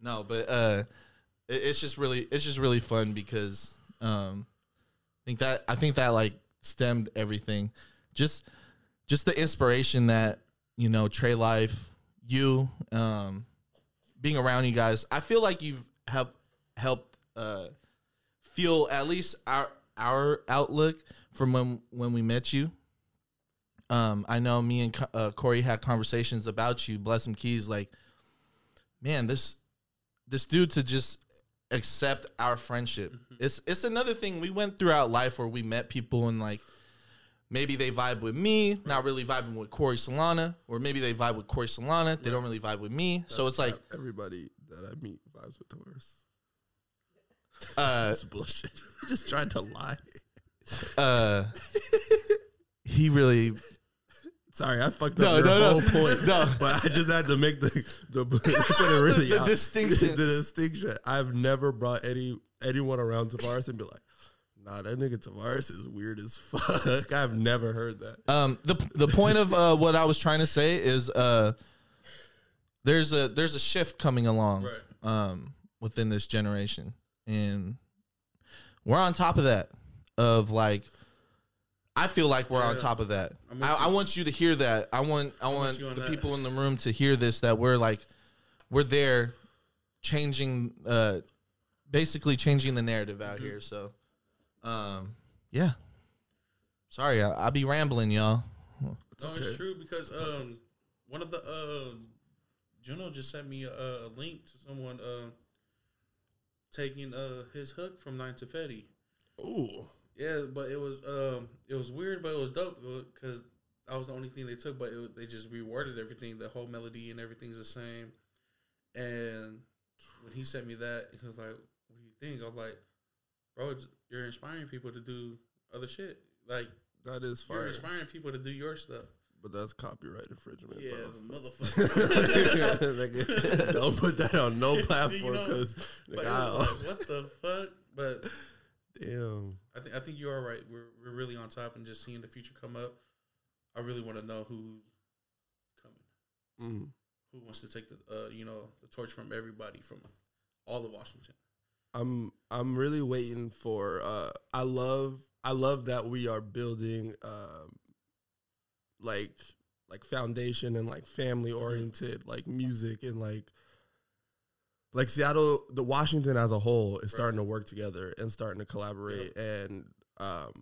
no, but uh, it, it's just really it's just really fun because um, I think that I think that like stemmed everything. Just just the inspiration that you know Trey Life, you, um, being around you guys. I feel like you've helped helped uh, feel at least our our outlook from when when we met you. Um, I know me and uh, Corey had conversations about you. Bless Em Keys. Like, man, this this dude to just accept our friendship. It's it's another thing we went throughout life where we met people and like maybe they vibe with me, not really vibing with Corey Solana, or maybe they vibe with Corey Solana, they don't really vibe with me. so it's like everybody that I meet vibes with the worst. uh That's bullshit. just trying to lie. uh he really Sorry, I fucked No, up your no, no. whole point. No. but I just had to make the the put it really The distinction. the distinction. I've never brought any anyone around Tavares and be like, "Nah, that nigga Tavares is weird as fuck." I've never heard that. Um, the the point of uh, what I was trying to say is uh, there's a there's a shift coming along Right. um, within this generation, and we're on top of that. Of like, I feel like we're on top of that. I, I want you to hear that. I want I with want the that. people in the room to hear this. That we're like, we're there, changing, uh, basically changing the narrative out Mm-hmm. here. So, um, yeah. Sorry, I, I be rambling, y'all. No, okay. it's true because um, one of the uh, Juno just sent me a, a link to someone uh, taking uh his hook from Nine to Fetty. Ooh, Yeah, but it was um, it was weird, but it was dope because that was the only thing they took. But it, they just reworded everything. The whole melody and everything's the same. And when he sent me that, he was like, "What do you think?" I was like, "Bro, it's- you're inspiring people to do other shit. Like that is fire. you're inspiring people to do your stuff." But that's copyright infringement. Yeah, bro. the motherfucker. Like, don't put that on no platform because But it was like, what the fuck? But damn. I think I think you are right. We're we're really on top, and just seeing the future come up. I really want to know who's coming. Mm. Who wants to take the uh, you know the torch from everybody from all of Washington? I'm I'm really waiting for uh I love I love that we are building um like like foundation and like family oriented like music and like like Seattle the Washington as a whole is starting to work together and starting to collaborate and um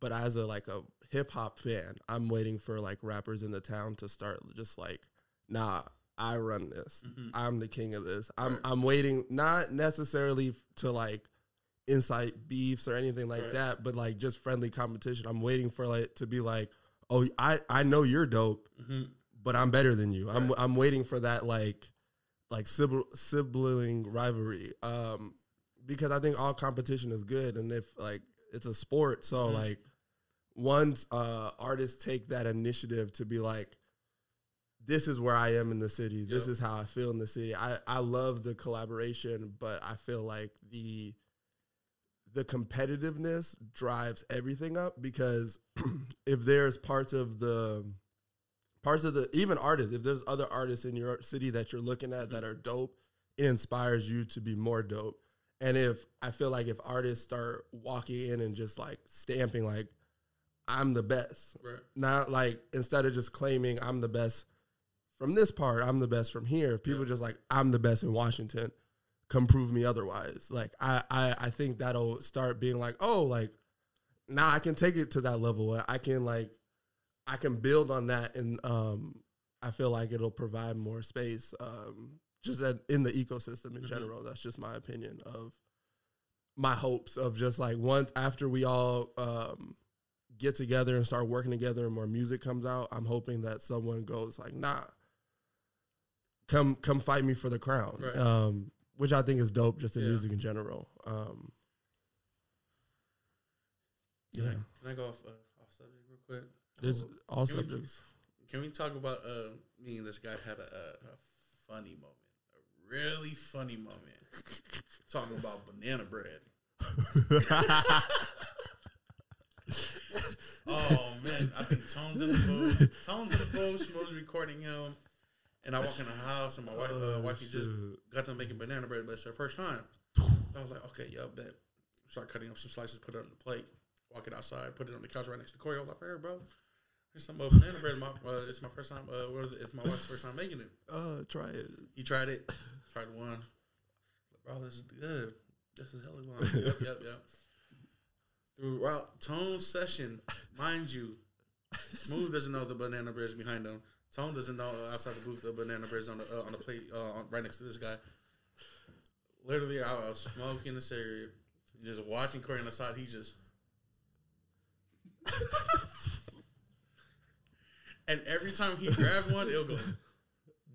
but as a like a hip hop fan I'm waiting for like rappers in the town to start just like nah I run this. Mhm. I'm the king of this. I'm Right. I'm waiting not necessarily to like incite beefs or anything like Right. that, but like just friendly competition. I'm waiting for like to be like, oh, I I know you're dope, hmm but I'm better than you. I'm I'm waiting for that like like sibling, sibling rivalry. Um, because I think all competition is good, and if like it's a sport, so Mhm. like once uh artists take that initiative to be like this is where I am in the city. This Yep. is how I feel in the city. I, I love the collaboration, but I feel like the the competitiveness drives everything up because if there's parts of the parts of the even artists, if there's other artists in your city that you're looking at that mm-hmm. are dope, it inspires you to be more dope. And if I feel like if artists start walking in and just like stamping like I'm the best, Right. not like instead of just claiming I'm the best from this part, I'm the best from here. If people Yeah. just like I'm the best in Washington, come prove me otherwise. Like I, I I think that'll start being like, oh, like now I can take it to that level. where I can like I can build on that and um I feel like it'll provide more space um just at, in the ecosystem in Mhm. general. That's just my opinion of my hopes of just like once after we all um get together and start working together and more music comes out, I'm hoping that someone goes like, nah, come come fight me for the crown. Right. Um, which I think is dope just in Yeah. music in general. Um, Can, yeah. I, can I go off uh, off subject real quick? There's all Can we- subjects. Can we talk about uh, me and this guy had a, a, a funny moment, a really funny moment, talking about banana bread. Oh man, I think Tone's in the booth. Tone's in the booth. Schmo's recording him, and I walk in the house, and my wife, uh, Oh, wifey just got them making banana bread, but it's her first time. I was like, okay, yeah, bet. Start cutting up some slices, put it on the plate, walk it outside, put it on the couch right next to Corey. I was like, here, bro, here's some uh, banana bread. My, uh, it's my first time. Uh, what is it? it's my wife's first time making it. Uh, try it. He tried it, tried one. Bro, this is good. This is hella good. yep, yep, yep. Throughout Tone's session, mind you, Smooth doesn't know the banana bread is behind him. Tone doesn't know outside the booth the banana bread is on the uh, on the plate uh, on, right next to this guy. Literally, I was smoking a cigarette, just watching Corey on the side. He just. and every time he grabbed one, it'll go,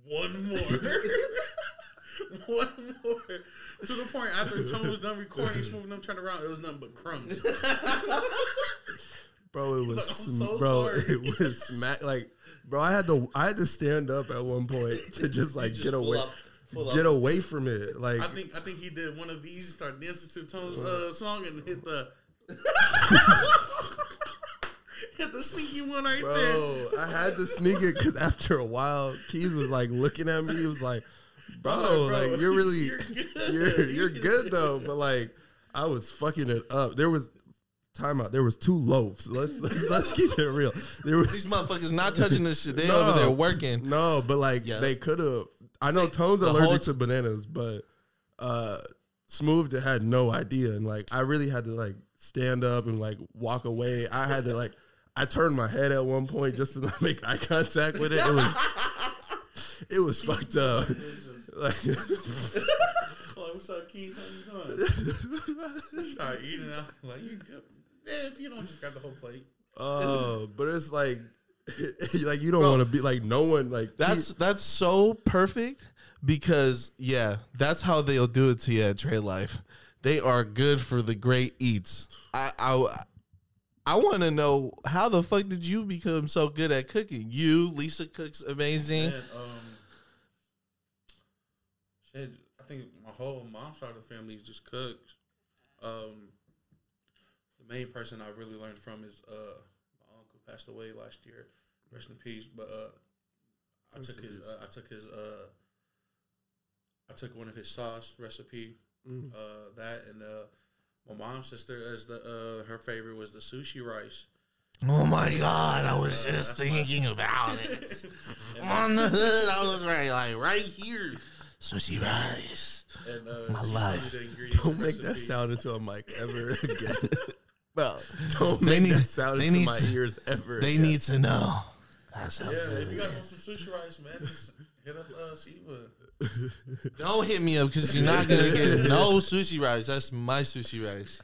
one more. one more. To the point after Tone was done recording, he's and them turning around, it was nothing but crumbs. bro. It was I'm sm- so bro. sorry. It was smack. Like, bro, I had to I had to stand up at one point to just like just get away, up- get up. away from it. Like, I think I think he did one of these, start dancing to Tone's uh, song and hit the hit the sneaky one right there. bro, I had to sneak it because after a while, Keys was like looking at me. He was like, bro, like, bro, like you're really you're good. you're you're good though. But like, I was fucking it up. There was. Time out. There was two loaves. Let's let's, let's keep it real. There was These motherfuckers not touching this shit. They No. over there working. No, but like Yeah. they could have. I know Tone's allergic whole- to bananas, but uh Smooth had no idea, and like I really had to like stand up and like walk away. I had to like I turned my head at one point just to not make eye contact with it. It was it was fucked up. Like Like, what's up, Keith? How you doing? Start eating. I'm like, you good? Man, if you don't just grab the whole plate. oh, but it's like like you don't want to be like no one like That's that's so perfect because yeah, that's how they'll do it to you at Trey Life. They are good for the great eats. I I, I want to know how the fuck did you become so good at cooking? You, Lisa cooks amazing. And, um, shit, I think my whole mom's side of the family just cooks. Um, the main person I really learned from is uh, my uncle passed away last year. Rest in peace. But uh, I Rest took his. Uh, I took his. Uh, I took one of his sauce recipe. Mm. Uh, that and uh, my mom's sister as the uh, her favorite was the sushi rice. Oh my god, I was Uh, just that's my- thinking about it. On the hood, I was right like right here. Sushi rice. and, uh, My she told me life. don't and make that recipe. sound into a mic ever again. Bro, don't They make need- that sound they into need my to- ears ever. they again. need to know. That's how Yeah, if you it guys want some sushi rice, man, just Hit up uh, Siva. Don't hit me up because you're not gonna get no sushi rice. That's my sushi rice.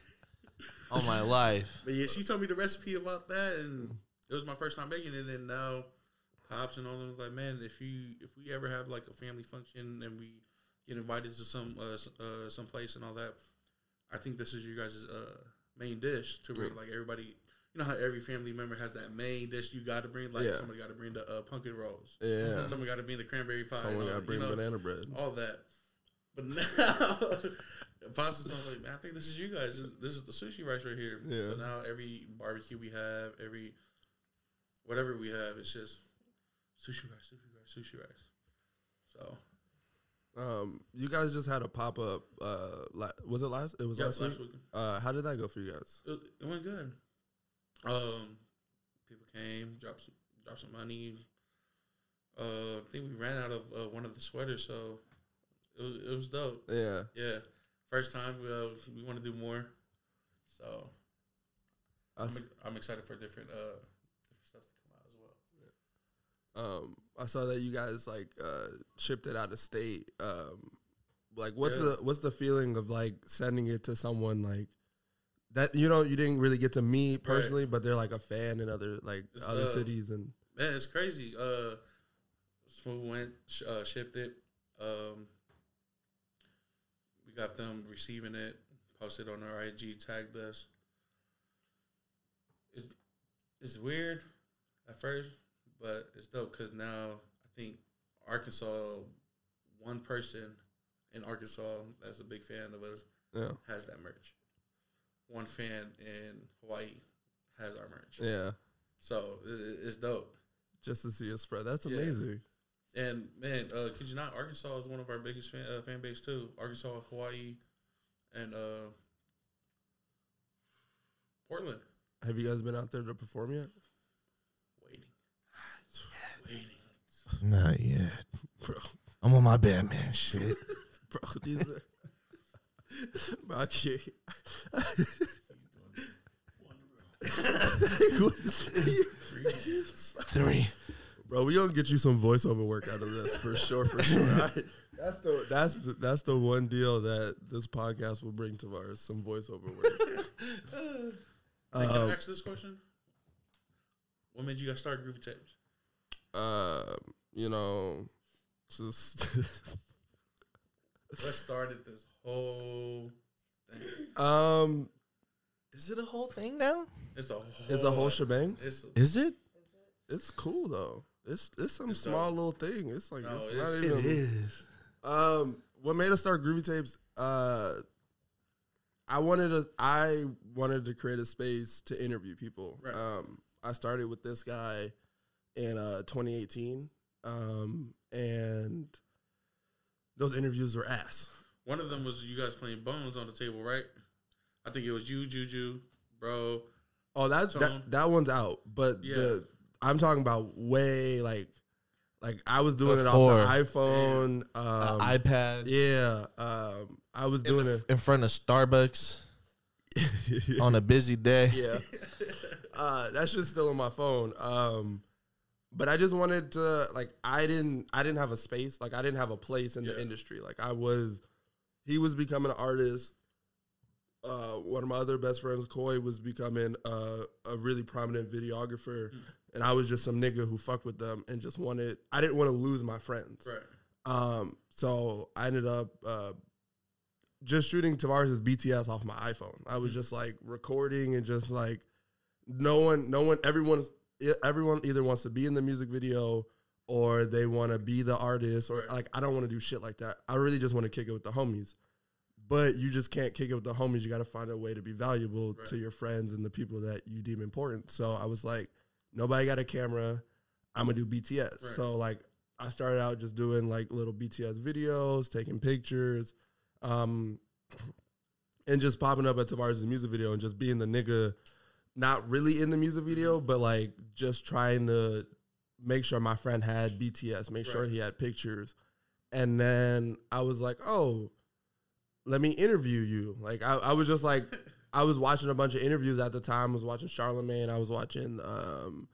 All my life. But yeah, she told me the recipe about that, and it was my first time making it. And now, pops and all them was like, man, if you if we ever have like a family function and we get invited to some uh, uh some place and all that, I think this is your guys' uh main dish to bring like everybody. You know how every family member has that main dish you got to bring. Like Yeah. somebody got to bring the uh, pumpkin rolls. Yeah. Someone got to bring the cranberry pie. Someone got to bring you know, banana bread. all that. But now, Pops is like, man, I think this is you guys. This, this is the sushi rice right here. Yeah. So now every barbecue we have, every whatever we have, it's just sushi rice, sushi rice, sushi rice. So Um, you guys just had a pop up. Uh, la- was it last? It was yeah, last, last week. week Uh, how did that go for you guys? it, it went good. Um, people came, dropped some, dropped some money. Uh, I think we ran out of uh, one of the sweaters, so it was, it was dope. Yeah. Yeah, first time we uh, we want to do more, so I'm, I'm excited for different uh different stuff to come out as well. Um, I saw that you guys like uh, shipped it out of state. Um, like, what's Yeah. the what's the feeling of like sending it to someone like that? You know, you didn't really get to meet personally, but they're like a fan in other like It's, other uh, cities and Man, it's crazy. Uh, Smooth went sh- uh, shipped it. Um, we got them receiving it, posted on our IG, tagged us. It's it's weird at first, but it's dope because now I think Arkansas, one person in Arkansas that's a big fan of us yeah, has that merch. One fan in Hawaii has our merch. yeah. So it, it- it's dope. Just to see it spread, that's Yeah. amazing. And man, uh, kid you not, Arkansas is one of our biggest fan, uh, fan base too. Arkansas, Hawaii, and uh, Portland. Have you guys been out there to perform yet, Waiting, waiting. Not yet. bro? I'm on my Batman shit. Bro, these are. bro, I can't. Three. Bro, we gonna get you some voiceover work out of this for sure, for sure. I- that's the that's the that's the one deal that this podcast will bring to ours, some voiceover work. Hey, Um, can I ask this question? What made you guys start Groovy Tapes? Um, you know, just What started this whole thing? um, Is it a whole thing now? It's a whole. it's a whole shebang. It's Is it? It's cool though. It's it's some It's small dope. little thing. It's like No, it's it's- not even. is. Um, what made us start Groovy Tapes? Uh, I wanted to. I wanted to create a space to interview people. Right. Um, I started with this guy in uh 2018. Um, and those interviews were ass. One of them was you guys playing Bones on the table, right? I think it was you, Juju, bro. Oh, that Tone. that that one's out. But Yeah. the I'm talking about way like like I was doing Before. it off the iPhone. Um, iPad yeah. Um, I was doing in, it. in front of Starbucks on a busy day. yeah. Uh, that shit's still on my phone. Um, but I just wanted to like I didn't I didn't have a space like I didn't have a place in Yeah. the industry. Like I was, he was becoming an artist. Uh, one of my other best friends, Coy, was becoming uh, a really prominent videographer, and I was just some nigga who fucked with them and just wanted. I didn't want to lose my friends. Right. Um, so I ended up uh, just shooting Tavares' BTS off my iPhone. I was just like recording and just like no one, no one, everyone's everyone either wants to be in the music video or they want to be the artist or like I don't want to do shit like that. I really just want to kick it with the homies. But you just can't kick it with the homies. You got to find a way to be valuable to your friends and the people that you deem important. So I was like, nobody got a camera. I'm gonna do BTS. Right. So like I started out just doing like little BTS videos, taking pictures, um, and just popping up at Tavares' music video and just being the nigga, not really in the music video, but like just trying to make sure my friend had BTS, make sure he had pictures. And then I was like, oh, let me interview you. Like I, I was just like, I was watching a bunch of interviews at the time. I was watching Charlemagne. I was watching um,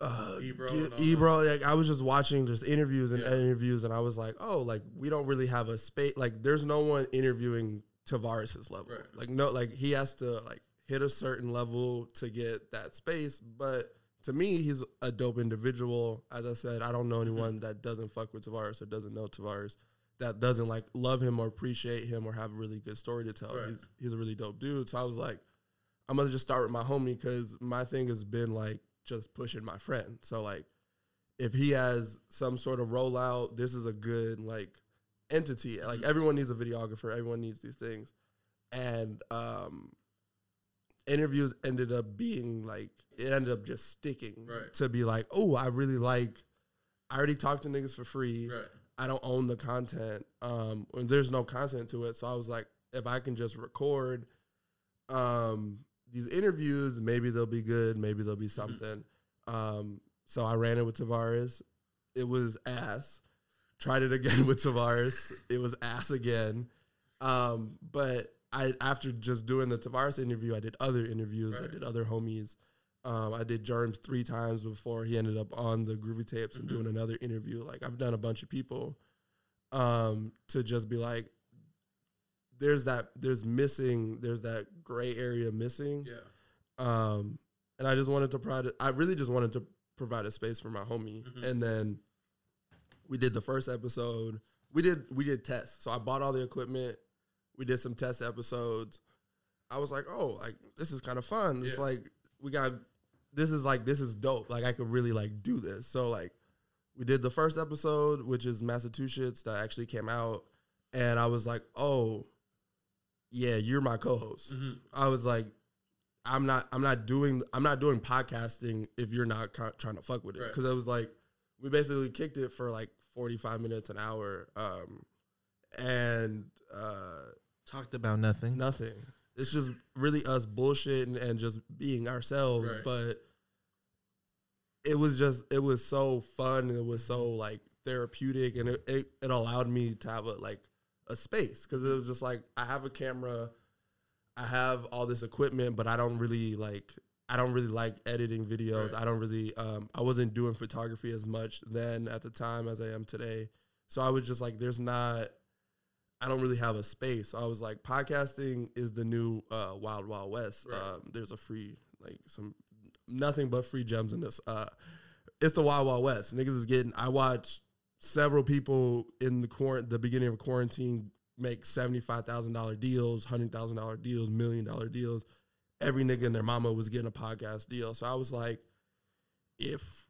uh, Ebro Ebro, like I was just watching just interviews and Yeah. interviews, and I was like, oh, like we don't really have a space. Like, there's no one interviewing Tavares's level. Right. Like, no, like he has to like hit a certain level to get that space. But to me, he's a dope individual. As I said, I don't know Mm-hmm. anyone that doesn't fuck with Tavares or doesn't know Tavares. That doesn't like love him or appreciate him or have a really good story to tell. Right. He's, he's a really dope dude. So I was like, I'm gonna just start with my homie because my thing has been like just pushing my friend. So like, if he has some sort of rollout, this is a good like entity. Like everyone needs a videographer. Everyone needs these things, and um, interviews ended up being like it ended up just sticking Right. to be like, oh, I really like. I already talked to niggas for free. Right. I don't own the content. Um, and there's no content to it. So I was like, if I can just record um these interviews, maybe they'll be good, maybe they'll be something. Um, so I ran it with Tavares. It was ass. Tried it again with Tavares. It was ass again. Um, but I after just doing the Tavares interview, I did other interviews. I did other homies. Um, I did Germs three times before he ended up on the Groovy Tapes and doing another interview. Like I've done a bunch of people um, to just be like, there's that, there's missing, there's that gray area missing. Yeah. Um, and I just wanted to provide, I really just wanted to provide a space for my homie. Mhm. And then we did the first episode. We did, we did tests. So I bought all the equipment. We did some test episodes. I was like, oh, like this is kind of fun. It's Yeah. like we got, this is like this is dope. Like I could really like do this. So like we did the first episode, which is Massachusetts, that actually came out, and I was like, oh, yeah, you're my co-host. hmm I was like, I'm not, I'm not doing, I'm not doing podcasting if you're not co- trying to fuck with it. Right. Because I was like, we basically kicked it for like 45 minutes, an hour, um, and uh, Talked about nothing. nothing. It's just really us bullshitting and just being ourselves. Right. But it was just it was so fun. And it was so like therapeutic, and it, it, it allowed me to have a like a space because it was just like I have a camera, I have all this equipment, but I don't really like. I don't really like editing videos. Right. I don't really. Um, I wasn't doing photography as much then at the time as I am today. So I was just like, there's not. I don't really have a space. So I was like, podcasting is the new uh, Wild Wild West. Right. Um, there's a free, like some, nothing but free gems in this. Uh, it's the Wild Wild West. Niggas is getting. I watched several people in the quarant- the beginning of quarantine make seventy five thousand dollar deals, hundred thousand dollar deals, million dollar deals. Every nigga and their mama was getting a podcast deal. So I was like, if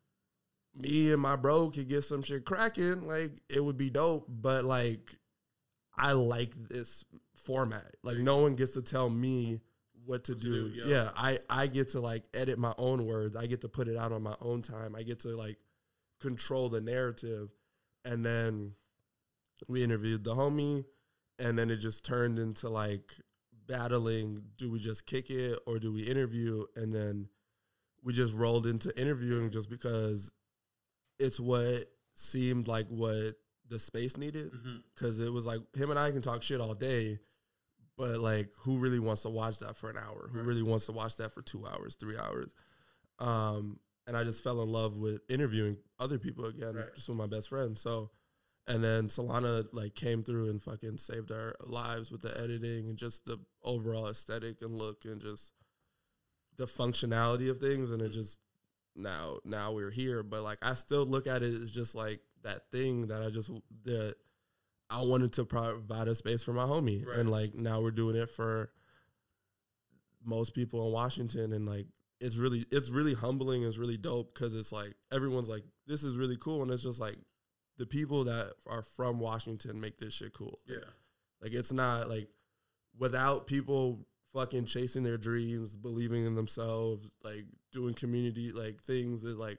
me and my bro could get some shit cracking, like it would be dope. But like, I like this format. Like no one gets to tell me what to do. do, yeah. yeah, I I get to like edit my own words. I get to put it out on my own time. I get to like control the narrative. And then we interviewed the homie, and then it just turned into like battling. Do we just kick it or do we interview? And then we just rolled into interviewing just because it's what seemed like what the space needed because it was like him and I can talk shit all day, but like who really wants to watch that for an hour? Who Right. really wants to watch that for two hours, three hours? Um, and I just fell in love with interviewing other people again, Right. just with my best friend. So, and then Solana like came through and fucking saved our lives with the editing and just the overall aesthetic and look and just the functionality of things. And it just now now we're here, but like I still look at it as just like that thing that I just that I wanted to provide a space for my homie, Right. and like now we're doing it for most people in Washington, and like it's really it's really humbling, it's really dope because it's like everyone's like this is really cool, and it's just like the people that are from Washington make this shit cool. Yeah. Like it's not like without people fucking chasing their dreams, believing in themselves, like doing community like things is like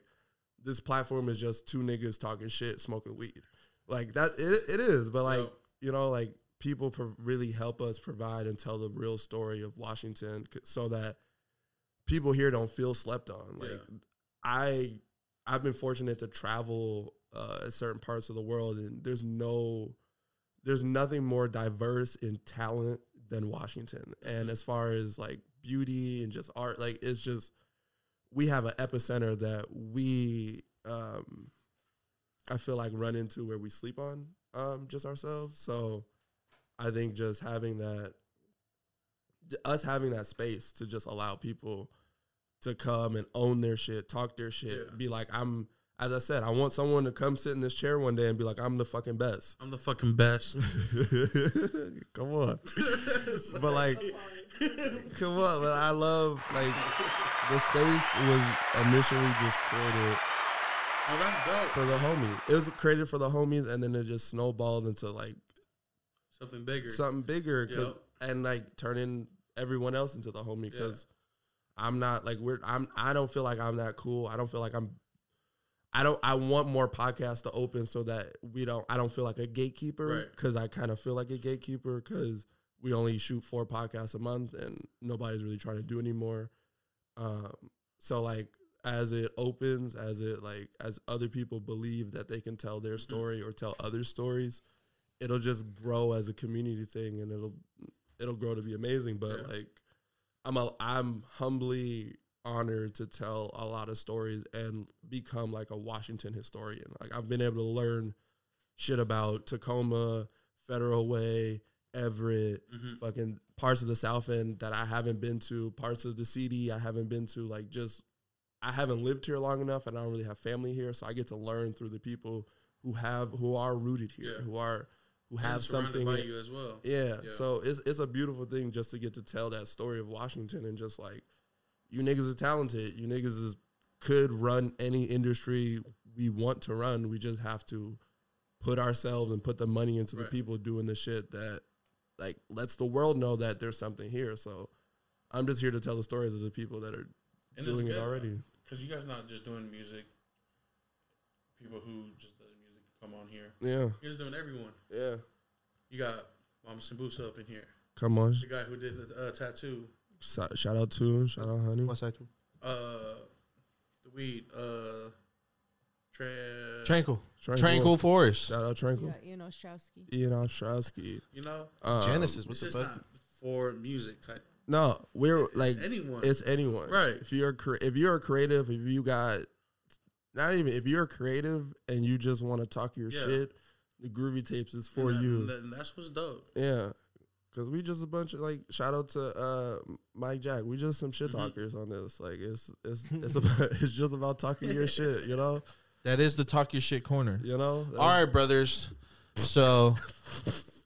this platform is just two niggas talking shit, smoking weed. Like that it, it is, but like Yo. you know like people pro- really help us provide and tell the real story of Washington c- so that people here don't feel slept on. Like Yeah. I I've been fortunate to travel uh, certain parts of the world, and there's no, there's nothing more diverse in talent than Washington. And as far as like beauty and just art, like it's just we have an epicenter that we um I feel like run into where we sleep on um just ourselves. So I think just having that us having that space to just allow people to come and own their shit, talk their shit, Yeah. be like I'm as I said, I want someone to come sit in this chair one day and be like, I'm the fucking best. I'm the fucking best. come on. but like come on, man. I love like the space was initially just created Oh, that's dope. for the homie. It was created for the homies, and then it just snowballed into like Something bigger. something bigger, Yep. and like turning everyone else into the homie. Because I'm not like we're. I'm. I don't feel like I'm that cool. I don't feel like I'm. I don't. I want more podcasts to open so that we don't. I don't feel like a gatekeeper Right. because I kind of feel like a gatekeeper because we only shoot four podcasts a month and nobody's really trying to do anymore. Um, so like as it opens, as it like as other people believe that they can tell Mm-hmm. their story or tell other stories, it'll just grow as a community thing and it'll it'll grow to be amazing. But Yeah. like I'm a, I'm humbly honored to tell a lot of stories and become like a Washington historian. Like I've been able to learn shit about Tacoma, Federal Way, Everett, Mhm. fucking parts of the South End that I haven't been to, parts of the city I haven't been to. Like just I haven't lived here long enough, and I don't really have family here, so I get to learn through the people who have who are rooted here, Yeah. who are who And have something. by you as well. Yeah. Yeah. So it's it's a beautiful thing just to get to tell that story of Washington and just like you niggas are talented. You niggas is could run any industry we want to run. We just have to put ourselves and put the money into the people doing the shit that like lets the world know that there's something here. So I'm just here to tell the stories of the people that are And doing it already. Because you guys not just doing music. People who just does music come on here. Yeah. You're just doing everyone. Yeah. You got Mama Sambusa up in here. Come on. The guy who did the uh, tattoo. Shout shout out to shout out honey. What's that? Uh, the weed. Uh, tra- Tranquil. Tranquil. Tranquil Forest. Shout out Tranquil. Yeah, Ian Ostrowski. Ian Ostrowski. You know, Um, Genesis. What it's the just fuck? not for music type. No, we're like anyone. it's anyone. Right. If you're cre- if you're a creative, if you got not even if you're creative and you just want to talk your Yeah. shit, the groovy tapes is for And that- you. and that- that's what's dope. yeah. Cause we just a bunch of like shout out to uh Mike Jack. We just some shit Mhm. talkers on this. Like it's it's it's about it's just about talking your shit, you know? That is the talk your shit corner. You know? All right, brothers. So,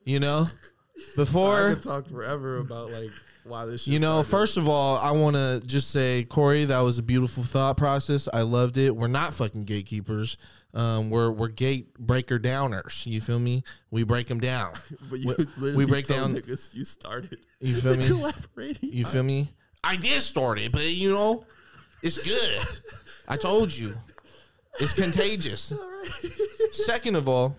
you know, I before could talk forever about like why this shit you know, started. first of all, I want to just say, Corey, that was a beautiful thought process. I loved it. We're not fucking gatekeepers. Um, we're we're gate breaker downers. You feel me? We break them down. but you we- literally we break down- niggas you started. You feel me? Collaborating. You feel me? I did start it, but you know, it's good. I told you, it's contagious. Second of all,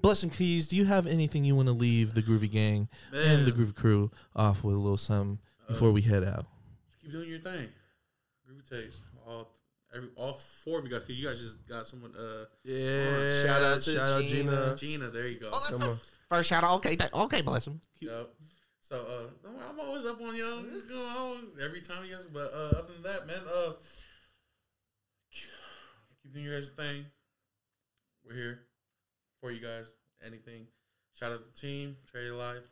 Bless Em Keys, do you have anything you want to leave the Groovy Gang and the Groovy Crew off with a little something before we head out? Keep doing your thing. Groovy tapes. All every all four of you guys. 'cause you guys just got someone. Uh, Yeah. Shout out to shout out Gina. Gina. Gina. There you go. Come on. First shout out. Okay, th- okay, Bless Em. Yep. So uh, I'm- I'm always up on y'all. You know, I always, every time you guys. But uh, other than that, man, uh, your guys' thing. We're here for you guys. Anything. Shout out the team, Trey Life.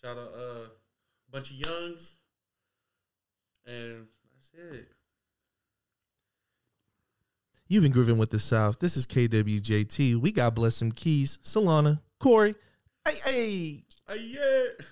Shout out uh, bunch of youngs, and that's it. You've been grooving with the South. This is KWJT. We got Bless Em Keys, Solana, Corey. Hey, hey. Uh, yeah.